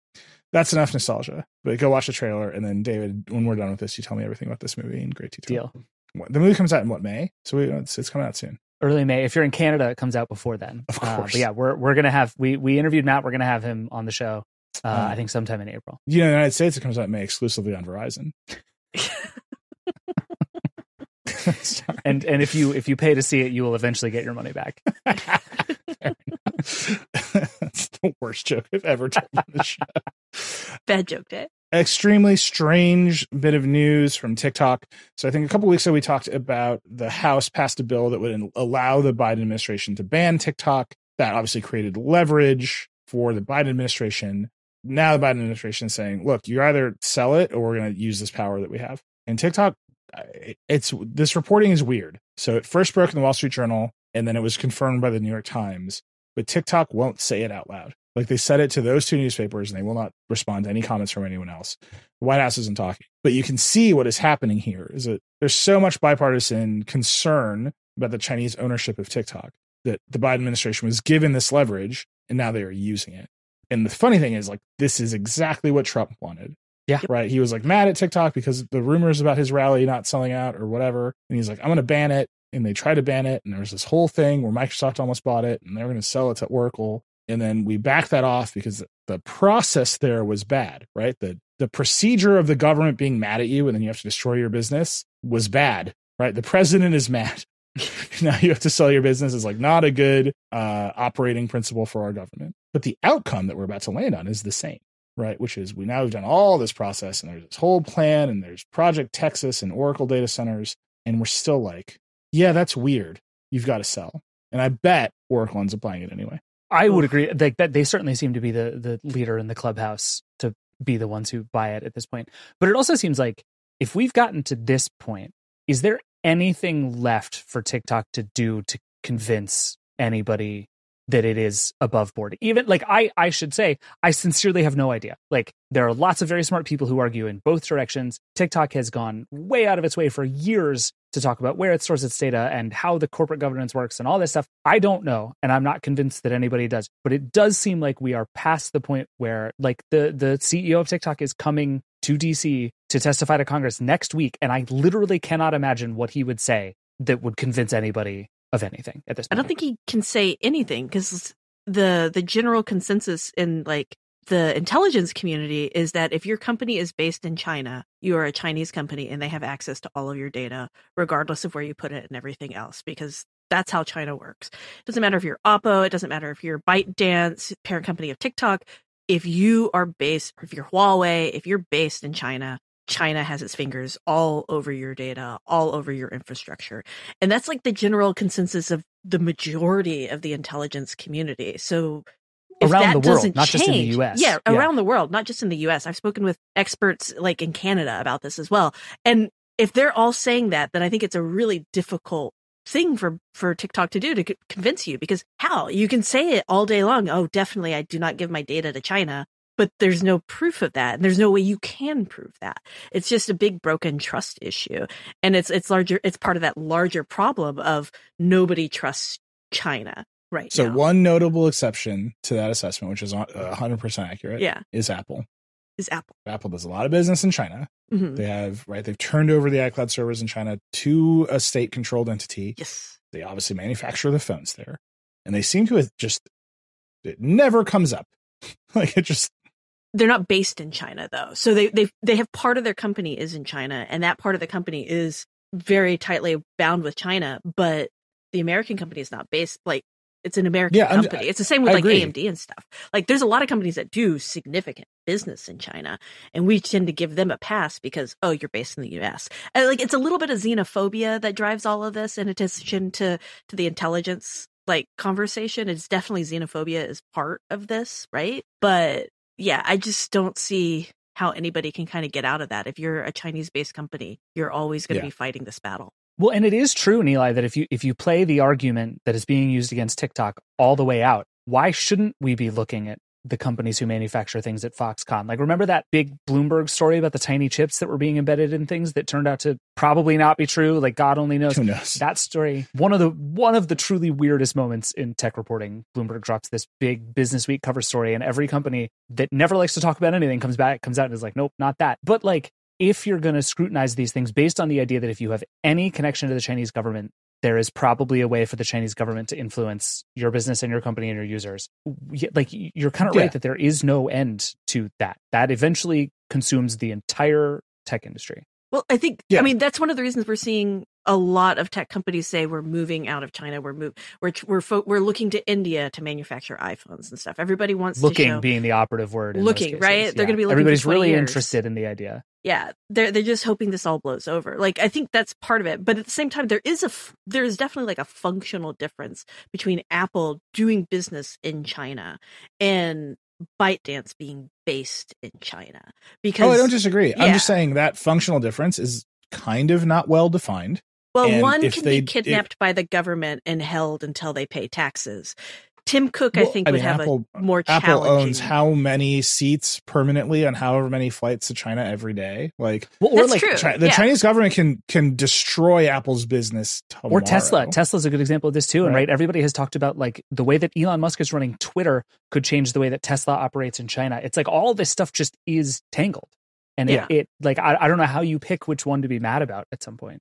That's enough nostalgia. But go watch the trailer, and then David, when we're done with this, you tell me everything about this movie in great detail. deal The movie comes out in what May, so we, it's, it's coming out soon. early May if you're in Canada it comes out before then Of Uh, course. but yeah we're we're gonna have we we interviewed Matt we're gonna have him on the show uh, Uh, I think sometime in April You know, in the United States, it comes out in May exclusively on Verizon. And and if you if you pay to see it you will eventually get your money back That's the worst joke I've ever told on the show. Bad joke day. extremely strange bit of news from TikTok. So I think a couple weeks ago we talked about the House passed a bill that would allow the Biden administration to ban TikTok. That obviously created leverage for the Biden administration. Now the Biden administration is saying, "Look, you either sell it or we're going to use this power that we have." And TikTok, it's this reporting is weird. So it first broke in the Wall Street Journal, and then it was confirmed by the New York Times. But TikTok won't say it out loud. Like they said it to those two newspapers, and they will not respond to any comments from anyone else. The White House isn't talking, but you can see what is happening here. Is that there's so much bipartisan concern about the Chinese ownership of TikTok that the Biden administration was given this leverage, and now they are using it. And the funny thing is, like, this is exactly what Trump wanted. Yeah. Right. He was like mad at TikTok because the rumors about his rally not selling out or whatever. And he's like, I'm going to ban it. And they tried to ban it. And there was this whole thing where Microsoft almost bought it and they were going to sell it to Oracle. And then we backed that off because the process there was bad, right? The the procedure of the government being mad at you and then you have to destroy your business was bad, right? The president is mad. now you have to sell your business is like not a good uh, operating principle for our government. But the outcome that we're about to land on is the same, right? Which is we now have done all this process and there's this whole plan and there's Project Texas and Oracle data centers. And we're still like, yeah, that's weird. You've got to sell. And I bet Oracle ends up buying it anyway. I would agree. Like that, they certainly seem to be the the leader in the clubhouse to be the ones who buy it at this point. But it also seems like if we've gotten to this point, is there anything left for TikTok to do to convince anybody that it is above board? Even like I, I should say, I sincerely have no idea. Like there are lots of very smart people who argue in both directions. TikTok has gone way out of its way for years to talk about where it stores its data and how the corporate governance works and all this stuff. I don't know, and I'm not convinced that anybody does. But it does seem like we are past the point where, like, the the CEO of TikTok is coming to DC to testify to Congress next week, and I literally cannot imagine what he would say that would convince anybody of anything at this point. I don't think he can say anything because the the general consensus in like the intelligence community is that if your company is based in China, you are a Chinese company and they have access to all of your data, regardless of where you put it and everything else, because that's how China works. It doesn't matter if you're Oppo, it doesn't matter if you're ByteDance, parent company of TikTok. If you are based, if you're Huawei, if you're based in China, China has its fingers all over your data, all over your infrastructure. And that's like the general consensus of the majority of the intelligence community. So Around that the world, not just in the change- US. Yeah, Yeah. around the world, not just in the US. I've spoken with experts like in Canada about this as well. And if they're all saying that, then I think it's a really difficult thing for for TikTok to do to c- convince you because how? You can say it all day long, "Oh, definitely I do not give my data to China." But there's no proof of that, and there's no way you can prove that. It's just a big broken trust issue, and it's it's larger. It's part of that larger problem of nobody trusts China right So now. one notable exception to that assessment, which is uh, 100% accurate, Yeah. is Apple. is Apple. Apple does a lot of business in China. Mhm. They have right. They've turned over the iCloud servers in China to a state-controlled entity. Yes. They obviously manufacture the phones there, and they seem to have just it never comes up. like it just they're not based in China though. So they they they have part of their company is in China and that part of the company is very tightly bound with China, but the American company is not based like it's an American Yeah, company. it's the same with I like agree. AMD and stuff. Like there's a lot of companies that do significant business in China and we tend to give them a pass because oh you're based in the US. And, like it's a little bit of xenophobia that drives all of this in addition to to the intelligence like conversation. It's definitely xenophobia is part of this, right? But yeah, I just don't see how anybody can kind of get out of that. If you're a Chinese based company, you're always going to Yeah. be fighting this battle. Well, and it is true, Nilay, that if you if you play the argument that is being used against TikTok all the way out, why shouldn't we be looking at the companies who manufacture things at Foxconn? Like, remember that big Bloomberg story about the tiny chips that were being embedded in things that turned out to probably not be true? Like, God only knows. Who knows? That story, one of the one of the truly weirdest moments in tech reporting. Bloomberg drops this big Business Week cover story, and every company that never likes to talk about anything comes back, comes out, and is like, "Nope, not that." But like, if you're going to scrutinize these things based on the idea that if you have any connection to the Chinese government, there is probably a way for the Chinese government to influence your business and your company and your users. Like you're kind of Yeah. right that there is no end to that. That eventually consumes the entire tech industry. Well, I think Yeah. I mean that's one of the reasons we're seeing a lot of tech companies say we're moving out of China. We're move we're we're fo- we're looking to India to manufacture iPhones and stuff. Everybody wants Looking to show, being the operative word. Looking, right? They're gonna be looking Everybody's 20 really years. interested in the idea. yeah they're they're just hoping this all blows over like i think that's part of it but at the same time there is a f- there is definitely like a functional difference between apple doing business in china and ByteDance being based in china because oh, I don't disagree. I'm just saying that functional difference is kind of not well defined. well And one if can they- be kidnapped by the government and held until they pay taxes tim cook i think I would mean, have Apple, a more Apple owns how many seats permanently on however many flights to China every day. Like, Well, or That's like- true, the yeah. Chinese government can can destroy Apple's business tomorrow. Or Tesla. Tesla's a good example of this too. And Right. right, everybody has talked about like the way that Elon Musk is running Twitter could change the way that Tesla operates in China. It's like all this stuff just is tangled. And Yeah. it, it like I, I don't know how you pick which one to be mad about at some point.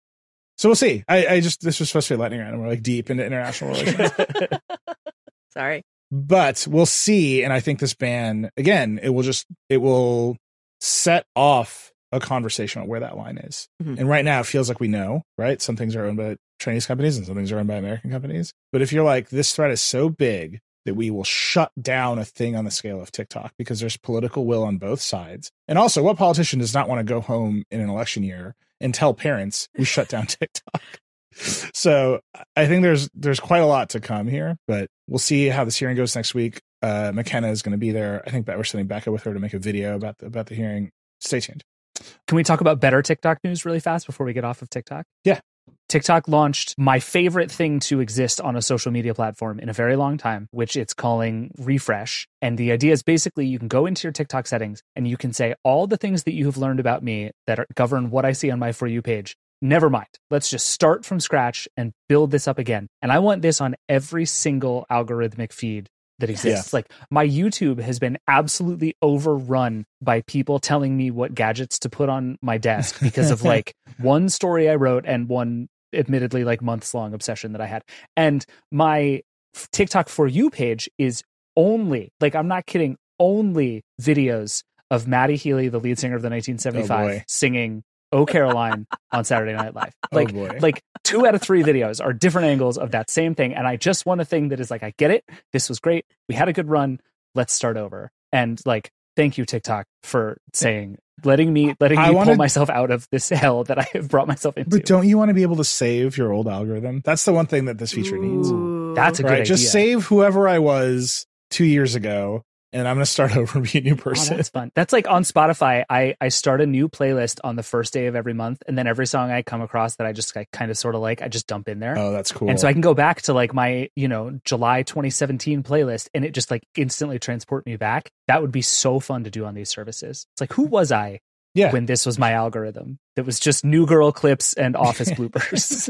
So we'll see. I, I just this was supposed to be lightning round, and we're like deep into international relations. sorry but we'll see. And I think this ban again, it will just it will set off a conversation on where that line is. Mhm. And right now, it feels like we know, right? Some things are owned by Chinese companies, and some things are owned by American companies. But if you're like, this threat is so big that we will shut down a thing on the scale of TikTok because there's political will on both sides. And also, what politician does not want to go home in an election year and tell parents we shut down TikTok? So I think there's there's quite a lot to come here, but we'll see how this hearing goes next week. Uh, Makena is going to be there. I think that we're sending Becca with her to make a video about the, about the hearing. Stay tuned. Can we talk about better TikTok news really fast before we get off of TikTok? Yeah. TikTok launched my favorite thing to exist on a social media platform in a very long time, which it's calling refresh. And the idea is basically you can go into your TikTok settings and you can say all the things that you have learned about me that are, govern what I see on my For You page. Never mind. Let's just start from scratch and build this up again. And I want this on every single algorithmic feed that exists. Like my YouTube has been absolutely overrun by people telling me what gadgets to put on my desk because of like one story I wrote and one admittedly like months long obsession that I had. And my TikTok for you page is only like I'm not kidding, only videos of Matty Healy, the lead singer of the 1975, Oh, singing "Oh Caroline" on Saturday Night Live. Oh, Like, boy. like two out of three videos are different angles of that same thing, and I just want a thing that is like, I get it. This was great. We had a good run. Let's start over. And like, thank you TikTok for saying, letting me, letting I me wanted- pull myself out of this hell that I have brought myself into. But don't you want to be able to save your old algorithm? That's the one thing that this feature needs. That's a good right? Just save whoever I was two years ago, and I'm going to start over and be a new Oh, person. that's fun. That's like on Spotify. I I start a new playlist on the first day of every month, and then every song I come across that I just like, kind of sort of like, I just dump in there. oh, that's cool. And so I can go back to like my, you know, July 2017 playlist and it just like instantly transport me back. That would be so fun to do on these services. It's like, who was I yeah. when this was my algorithm? That was just new girl clips and office bloopers.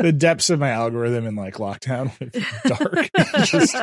the depths of my algorithm in like lockdown dark. Just,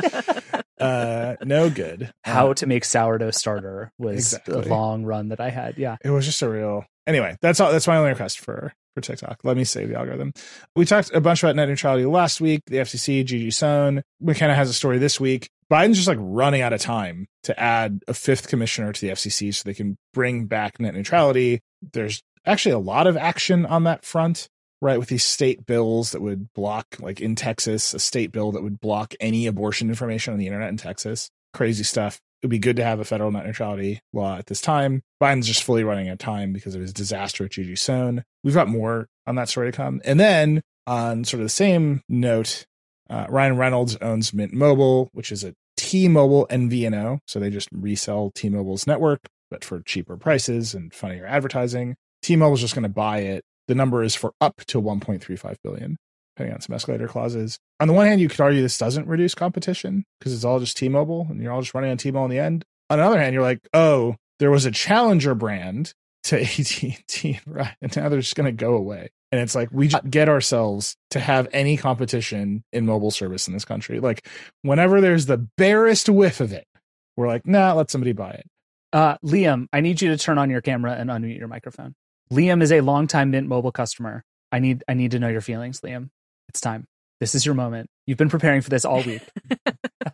uh, no good. How Uh, to make sourdough starter was Exactly. a long run that I had. Yeah. it was just a real anyway that's all that's my only request for for tiktok let me save the algorithm we talked a bunch about net neutrality last week the fcc gigi sohn makena has a story this week biden's just like running out of time to add a fifth commissioner to the fcc so they can bring back net neutrality there's actually a lot of action on that front right with these state bills that would block like in texas a state bill that would block any abortion information on the internet in texas crazy stuff it would be good to have a federal net neutrality law at this time. Biden's just fully running out of time because of his disaster with Gigi Sohn. We've got more on that story to come. And then on sort of the same note, uh, Ryan Reynolds owns Mint Mobile, which is a T-Mobile and MVNO. So they just resell T-Mobile's network, but for cheaper prices and funnier advertising. T-Mobile's just going to buy it. The number is for up to 1.35 billion, depending on some escalator clauses. On the one hand, you could argue this doesn't reduce competition because it's all just T-Mobile and you're all just running on T-Mobile in the end. On the other hand, you're like, oh, there was a challenger brand to AT&T, right? And now they're just going to go away. And it's like we just get ourselves to have any competition in mobile service in this country. Like whenever there's the barest whiff of it, we're like, nah, let somebody buy it. Uh, Liam, I need you to turn on your camera and unmute your microphone. Liam is a longtime Mint Mobile customer. I need I need to know your feelings, Liam. It's time. This is your moment. You've been preparing for this all week.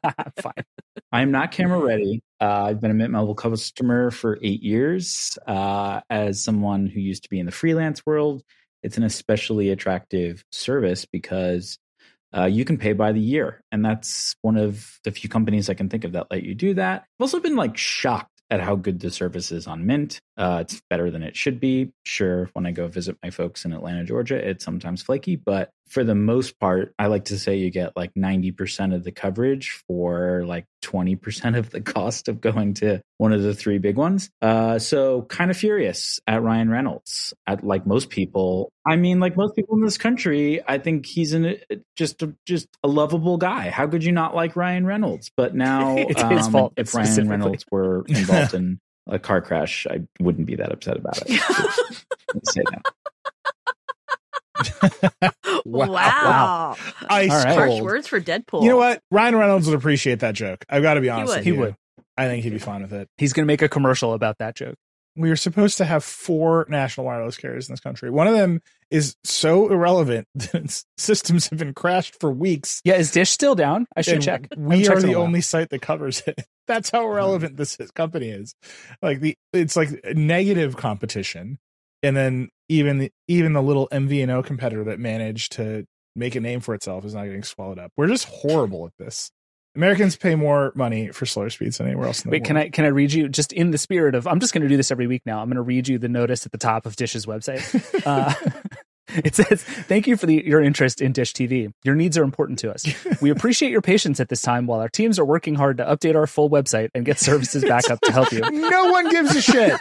Fine. I'm not camera ready. Uh, I've been a Mint Mobile customer for eight years. Uh, as someone who used to be in the freelance world, it's an especially attractive service because uh, you can pay by the year, and that's one of the few companies I can think of that let you do that. I've also been like shocked at how good the service is on Mint. Uh, it's better than it should be. Sure, when I go visit my folks in Atlanta, Georgia, it's sometimes flaky, but for the most part, I like to say you get like 90% of the coverage for like 20% of the cost of going to one of the three big ones. Uh, so kind of furious at Ryan Reynolds. At like most people, I mean, like most people in this country, I think he's an just a, just a lovable guy. How could you not like Ryan Reynolds? But now, It's his um, fault, if Ryan. Reynolds were involved in a car crash, I wouldn't be that upset about it. Let's say that. Wow. Ice All right. Harsh words for Deadpool. You know what? Ryan Reynolds would appreciate that joke. I've got to be honest would. with He would. I think he'd be fine with it. He's going to make a commercial about that joke. we are supposed to have four national wireless carriers in this country. One of them is so irrelevant that its systems have been crashed for weeks. Yeah, is Dish still down? I should and check. We are the only site that covers it. That's how mm-hmm. irrelevant this company is. Like the it's like negative competition, and then even the, even the little MVNO competitor that managed to make a name for itself is not getting swallowed up. We're just horrible at this. Americans pay more money for slower speeds than anywhere else in the Wait, world. can I can I read you just in the spirit of I'm just going to do this every week now. I'm going to read you the notice at the top of Dish's website. Uh, it says, "Thank you for the, your interest in Dish TV. Your needs are important to us. We appreciate your patience at this time while our teams are working hard to update our full website and get services back up to help you." no one gives a shit.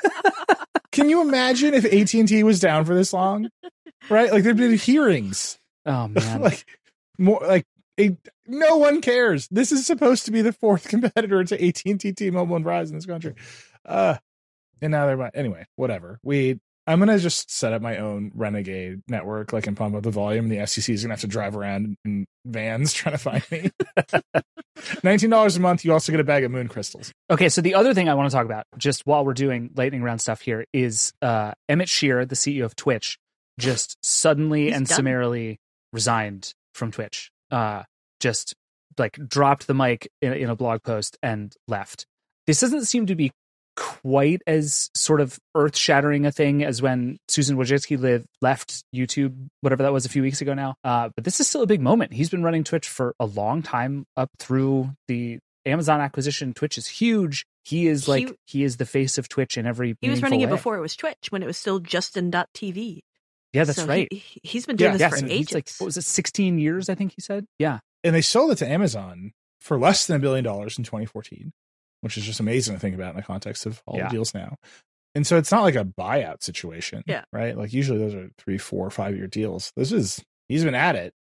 Can you imagine if AT and T was down for this long? Right, like there've been hearings. Oh man, like more like a, no one cares. This is supposed to be the fourth competitor to AT and T, T-Mobile, and Verizon in this country. Uh, and now they're anyway. Whatever. We I'm gonna just set up my own renegade network, like and pump up the volume. And The FCC is gonna have to drive around in vans trying to find me. Nineteen dollars a month. You also get a bag of moon crystals. Okay, so the other thing I want to talk about, just while we're doing lightning round stuff here, is uh, Emmett Shear, the CEO of Twitch, just suddenly He's and done. summarily resigned from Twitch. Uh, just like dropped the mic in, in a blog post and left. This doesn't seem to be quite as sort of earth shattering a thing as when Susan Wojcicki lived, left YouTube, whatever that was a few weeks ago now. Uh, but this is still a big moment. He's been running Twitch for a long time up through the Amazon acquisition. Twitch is huge. He is like he is the face of Twitch in every. He was meaningful running it before it was Twitch when it was still Justin.tv. Yeah, that's So right. He, he's been doing Yeah, this yes, for and He's ages. like what was it, sixteen years? I think he said. Yeah, and they sold it to Amazon for less than a billion dollars in 2014, which is just amazing to think about in the context of all Yeah. the deals now. And so it's not like a buyout situation, Yeah. right? Like usually those are three, four, five year deals. This is he's been at it.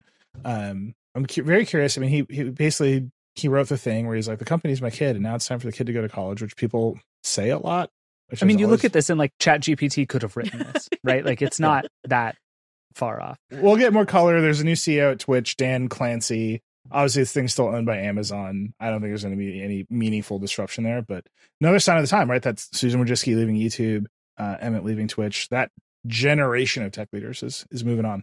Um, I'm cu- very curious. I mean, he he basically he wrote the thing where he's like, the company's my kid, and now it's time for the kid to go to college, which people say a lot. I mean, you always- look at this and like Chat GPT could have written this, right? Like it's not that far off. we'll get more color. There's a new CEO at Twitch, Dan Clancy. Obviously, this thing's still owned by Amazon. I don't think there's going to be any meaningful disruption there, but another sign of the time, right? That's Susan Wojcicki leaving YouTube, uh, Emmett leaving Twitch. That generation of tech leaders is is moving on.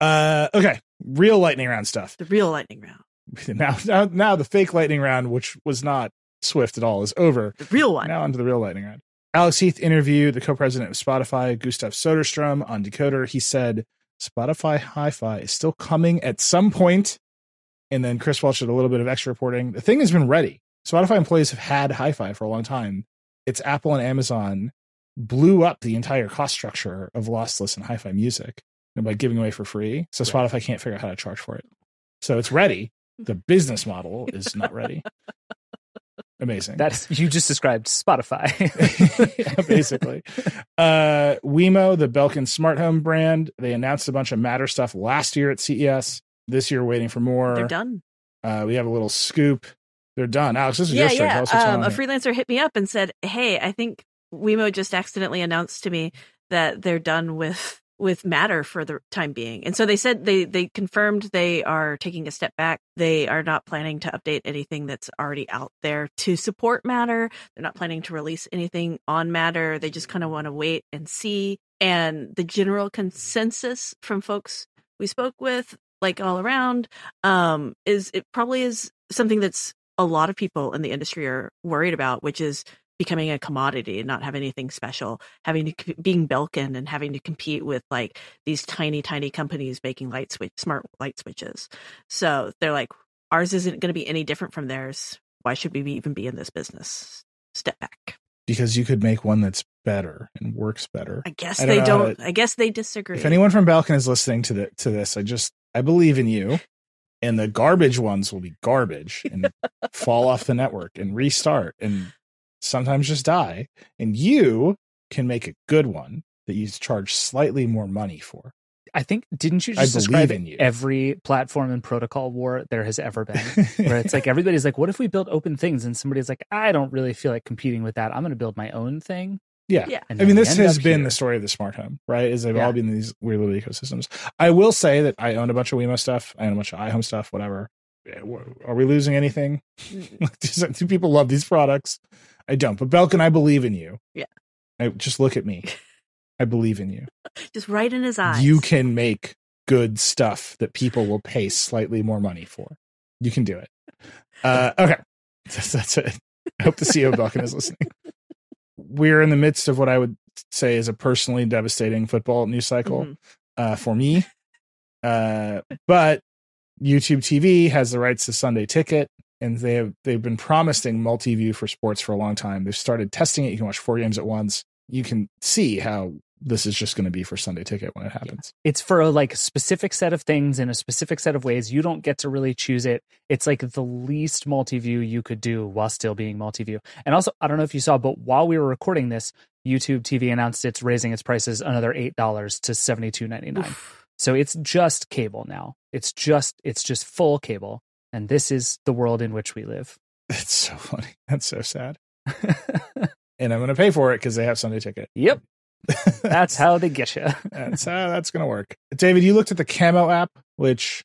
Uh, okay, real lightning round stuff. the real lightning round. Now, now, now the fake lightning round, which was not swift at all, is over. The real one. Now onto the real lightning round. Alex Heath interviewed the co-president of Spotify, Gustav Soderstrom, on Decoder. He said Spotify Hi-Fi is still coming at some point. And then Chris Welch did a little bit of extra reporting. The thing has been ready. Spotify employees have had Hi-Fi for a long time. It's Apple and Amazon blew up the entire cost structure of lossless and Hi-Fi music by giving away for free. So Spotify can't figure out how to charge for it. So it's ready. The business model is not ready. Amazing. That's you just described Spotify. Yeah, basically. Uh, Wemo, the Belkin smart home brand, they announced a bunch of Matter stuff last year at CES. This year, waiting for more. They're done. Uh, we have a little scoop. They're done. Alex, this is yeah, your yeah. Tell us what's going Um, a freelancer hit me up and said, "Hey, I think Wemo just accidentally announced to me that they're done with with Matter for the time being." And so they said they they confirmed they are taking a step back. They are not planning to update anything that's already out there to support Matter. They're not planning to release anything on Matter. They just kind of want to wait and see. And the general consensus from folks we spoke with, like all around, um, is it probably is something that's a lot of people in the industry are worried about, which is becoming a commodity and not having anything special, having to being Belkin and having to compete with like these tiny, tiny companies making light switch, smart light switches. So they're like, ours isn't going to be any different from theirs. Why should we even be in this business? Step back. because you could make one that's better and works better. I guess I they know how don't. to- I guess they disagree. If anyone from Belkin is listening to the to this, I just I believe in you. And the garbage ones will be garbage and fall off the network and restart and sometimes just die. And you can make a good one that you charge slightly more money for. I think didn't you I just describe in you. every platform and protocol war there has ever been? Where it's like everybody's like, "What if we build open things?" And somebody's like, "I don't really feel like competing with that. I'm going to build my own thing." Yeah. Yeah. I mean, this has been here. the story of the smart home, right? Is they've Yeah. all been these weird little ecosystems. I will say that I own a bunch of Wemo stuff. I own a bunch of iHome stuff, whatever. Are we losing anything? do do people love these products? I don't. But Belkin, I believe in you. Yeah. I, just look at me. I believe in you. Just right in his eyes. You can make good stuff that people will pay slightly more money for. You can do it. Uh, okay. That's, that's it. I hope the CEO of Belkin is listening. We're in the midst of what I would say is a personally devastating football news cycle Mhm. uh, for me. Uh, but YouTube TV has the rights to Sunday Ticket, and they have they've been promising multi-view for sports for a long time. They've started testing it. You can watch four games at once. You can see how this is just going to be for Sunday Ticket when it happens. It's for a like specific set of things in a specific set of ways. You don't get to really choose it. It's like the least multi-view you could do while still being multi-view. And also, I don't know if you saw, but while we were recording this, YouTube TV announced it's raising its prices another eight dollars to seventy two ninety nine. So it's just cable now. It's just it's just full cable, and this is the world in which we live. It's so funny. That's so sad. and I'm going to pay for it because they have Sunday Ticket. Yep. That's how they get you. that's how that's going to work. David, you looked at the Camo app, which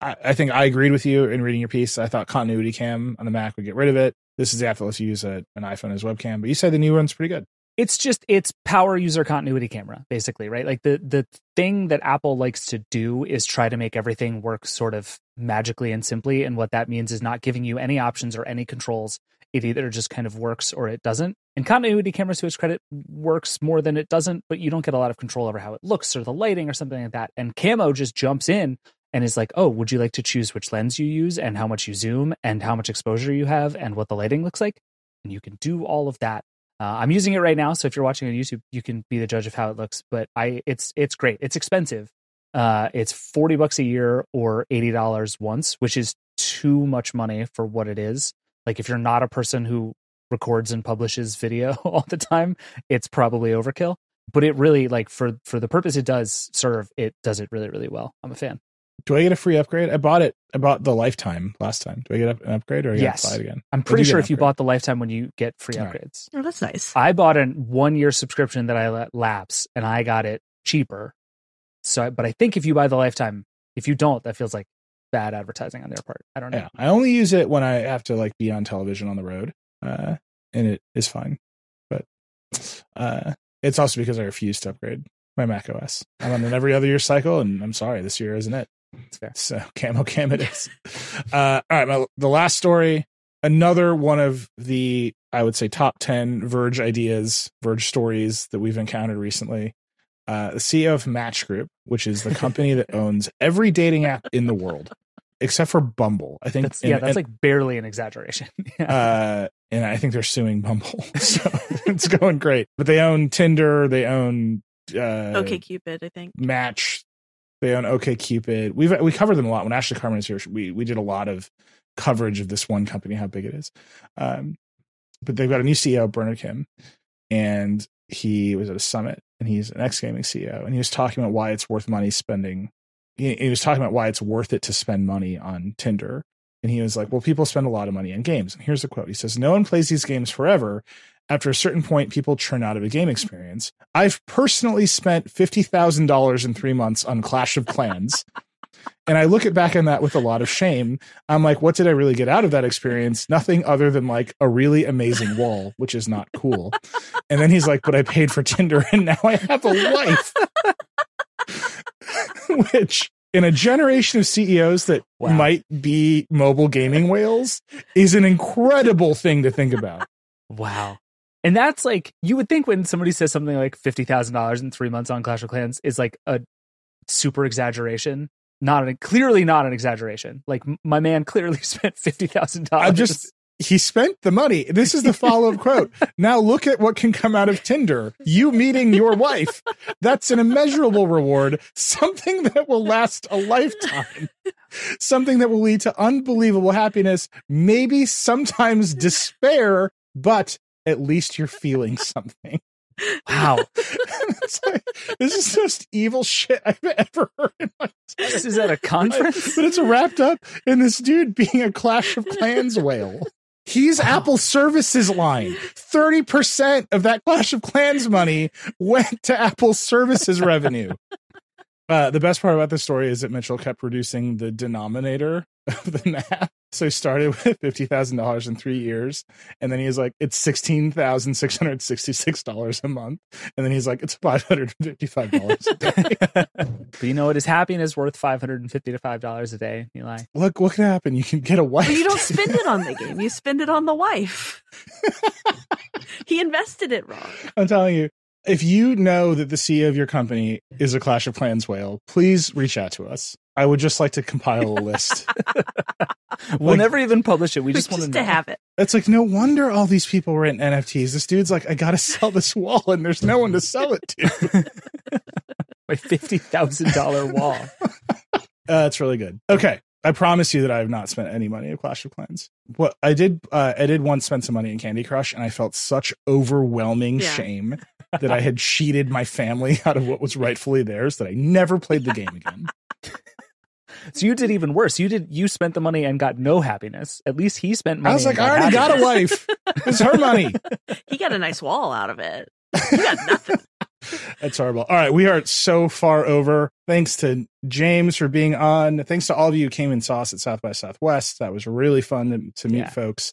I, I think I agreed with you in reading your piece. I thought Continuity Cam on the Mac would get rid of it. This is the app that lets you use a, an iPhone as webcam, but you said the new one's pretty good. It's just it's power user continuity camera, basically, right? Like the the thing that Apple likes to do is try to make everything work sort of magically and simply. And what that means is not giving you any options or any controls. It either just kind of works or it doesn't. And continuity cameras, to its credit, works more than it doesn't, but you don't get a lot of control over how it looks or the lighting or something like that. And Camo just jumps in and is like, oh, would you like to choose which lens you use and how much you zoom and how much exposure you have and what the lighting looks like? And you can do all of that. Uh, I'm using it right now, so if you're watching on YouTube, you can be the judge of how it looks. But I, it's it's great. It's expensive. Uh, it's forty bucks a year or eighty dollars once, which is too much money for what it is. Like if you're not a person who records and publishes video all the time, it's probably overkill. But it really like for for the purpose it does serve, it does it really really well. I'm a fan. Do I get a free upgrade? I bought it. I bought the lifetime last time. Do I get an upgrade or I yes. gotta buy it again? I'm pretty sure if you bought the lifetime when you get free All right. upgrades. Oh, that's nice. I bought a one year subscription that I let lapse and I got it cheaper. So, but I think if you buy the lifetime, if you don't, that feels like bad advertising on their part. I don't know. Yeah, I only use it when I have to like be on television on the road, uh, and it is fine. But uh, it's also because I refuse to upgrade my Mac OS. I'm on an every other year cycle, and I'm sorry, this year isn't it. So camo cam it is. uh, all right, my, the last story, another one of the I would say top ten Verge ideas, Verge stories that we've encountered recently. Uh, the CEO of Match Group, which is the company that owns every dating app in the world, except for Bumble. I think. That's, yeah, that's and- like barely an exaggeration. Yeah. uh, and I think they're suing Bumble, so it's going great. But they own Tinder, they own uh, okay, Cupid. I think. Match, they own OK Cupid. We've we covered them a lot when Ashley Carman is here. We we did a lot of coverage of this one company, how big it is. Um, but they've got a new CEO, Bernard Kim, and he was at a summit, and he's an ex gaming CEO, and he was talking about why it's worth money spending. He, he was talking about why it's worth it to spend money on Tinder. And he was like, Well, people spend a lot of money on games. And here's the quote He says, No one plays these games forever. After a certain point, people churn out of a game experience. I've personally spent $50,000 in three months on Clash of Clans. And I look at back on that with a lot of shame. I'm like, what did I really get out of that experience? Nothing other than like a really amazing wall, which is not cool. And then he's like, but I paid for Tinder and now I have a wife. which in a generation of CEOs that Wow. might be mobile gaming whales is an incredible thing to think about. Wow. And that's like you would think when somebody says something like fifty thousand dollars in three months on Clash of Clans is like a super exaggeration. Not an, clearly not an exaggeration. Like my man clearly spent fifty thousand dollars. I'm just he spent the money. This is the follow-up quote. Now look at what can come out of Tinder. You meeting your wife. That's an immeasurable reward, something that will last a lifetime. Something that will lead to unbelievable happiness, maybe sometimes despair, but at least you're feeling something. Wow. Like, this is the most evil shit I've ever heard in my entire This is at a conference. but it's wrapped up in this dude being a Clash of Clans whale. He's Apple Services line. 30% of that Clash of Clans money went to Apple Services revenue. Uh, the best part about this story is that Mitchell kept reducing the denominator of the math. So he started with fifty thousand dollars in three years, and then he's like, "It's sixteen thousand six hundred sixty-six dollars a month," and then he's like, "It's five hundred fifty-five dollars a day." but you know what? His happiness worth five hundred and fifty to five dollars a day. Eli. Look, what can happen? You can get a wife. But you don't spend it on the game. You spend it on the wife. he invested it wrong. I'm telling you, if you know that the CEO of your company is a Clash of Clans whale, please reach out to us. I would just like to compile a list. We'll Like- never even publish it. We just, want Just to to know. have it. It's like no wonder all these people were in NFTs. This dude's like, I gotta sell this wall, and there's no one to sell it to. my fifty thousand dollar wall. Uh, it's really good. Okay, I promise you that I have not spent any money on Clash of Clans. What I did, uh, I did once spend some money in Candy Crush, and I felt such overwhelming Yeah. shame that I had cheated my family out of what was rightfully theirs. That I never played the game again. So you did even worse. You did. You spent the money and got no happiness. At least he spent money. I was like, I already got a wife. It's her money. He got a nice wall out of it. You got nothing. That's horrible. All right, we are so far over. Thanks to James for being on. Thanks to all of you who came and saw us at South by Southwest. That was really fun to, to meet Yeah. folks.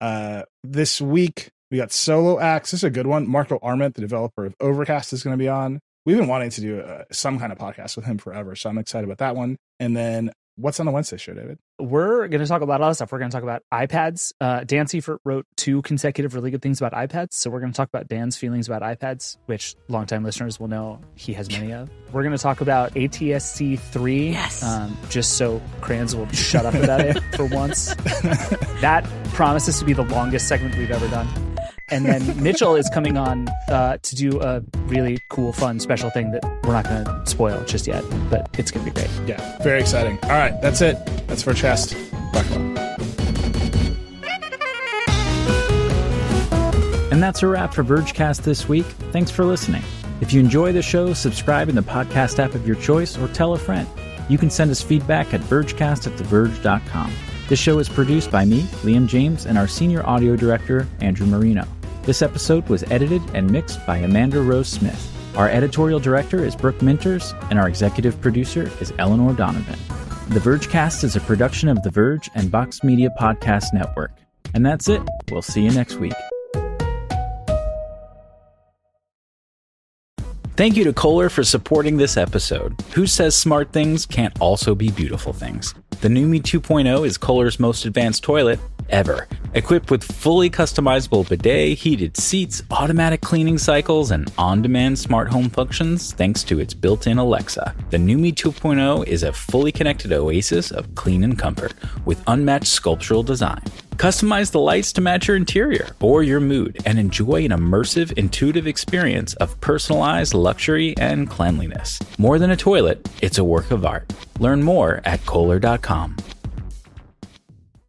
Uh, this week we got solo acts. This is a good one. Marco Arment, the developer of Overcast, is going to be on. We've been wanting to do uh, some kind of podcast with him forever, so I'm excited about that one. And then what's on the Wednesday show, David? We're going to talk about a lot of stuff. We're going to talk about iPads. Uh, Dan Seifert wrote two consecutive really good things about iPads. So we're going to talk about Dan's feelings about iPads, which longtime listeners will know he has many of. We're going to talk about ATSC 3. Yes. Um, just so Cranz will shut up about it for once. that promises to be the longest segment we've ever done. And then Mitchell is coming on uh, to do a really cool, fun, special thing that we're not going to spoil just yet, but it's going to be great. Yeah, very exciting. All right, that's it. That's for chest. Back. And that's a wrap for Vergecast this week. Thanks for listening. If you enjoy the show, subscribe in the podcast app of your choice or tell a friend. You can send us feedback at vergecast at theverge.com. This show is produced by me, Liam James, and our senior audio director, Andrew Marino. This episode was edited and mixed by Amanda Rose Smith. Our editorial director is Brooke Minters, and our executive producer is Eleanor Donovan. The Vergecast is a production of The Verge and Vox Media Podcast Network. And that's it. We'll see you next week. Thank you to Kohler for supporting this episode. Who says smart things can't also be beautiful things? The Numi 2.0 is Kohler's most advanced toilet ever. Equipped with fully customizable bidet, heated seats, automatic cleaning cycles, and on demand smart home functions thanks to its built in Alexa. The Numi 2.0 is a fully connected oasis of clean and comfort with unmatched sculptural design. Customize the lights to match your interior or your mood and enjoy an immersive, intuitive experience of personalized luxury and cleanliness. More than a toilet, it's a work of art. Learn more at Kohler.com.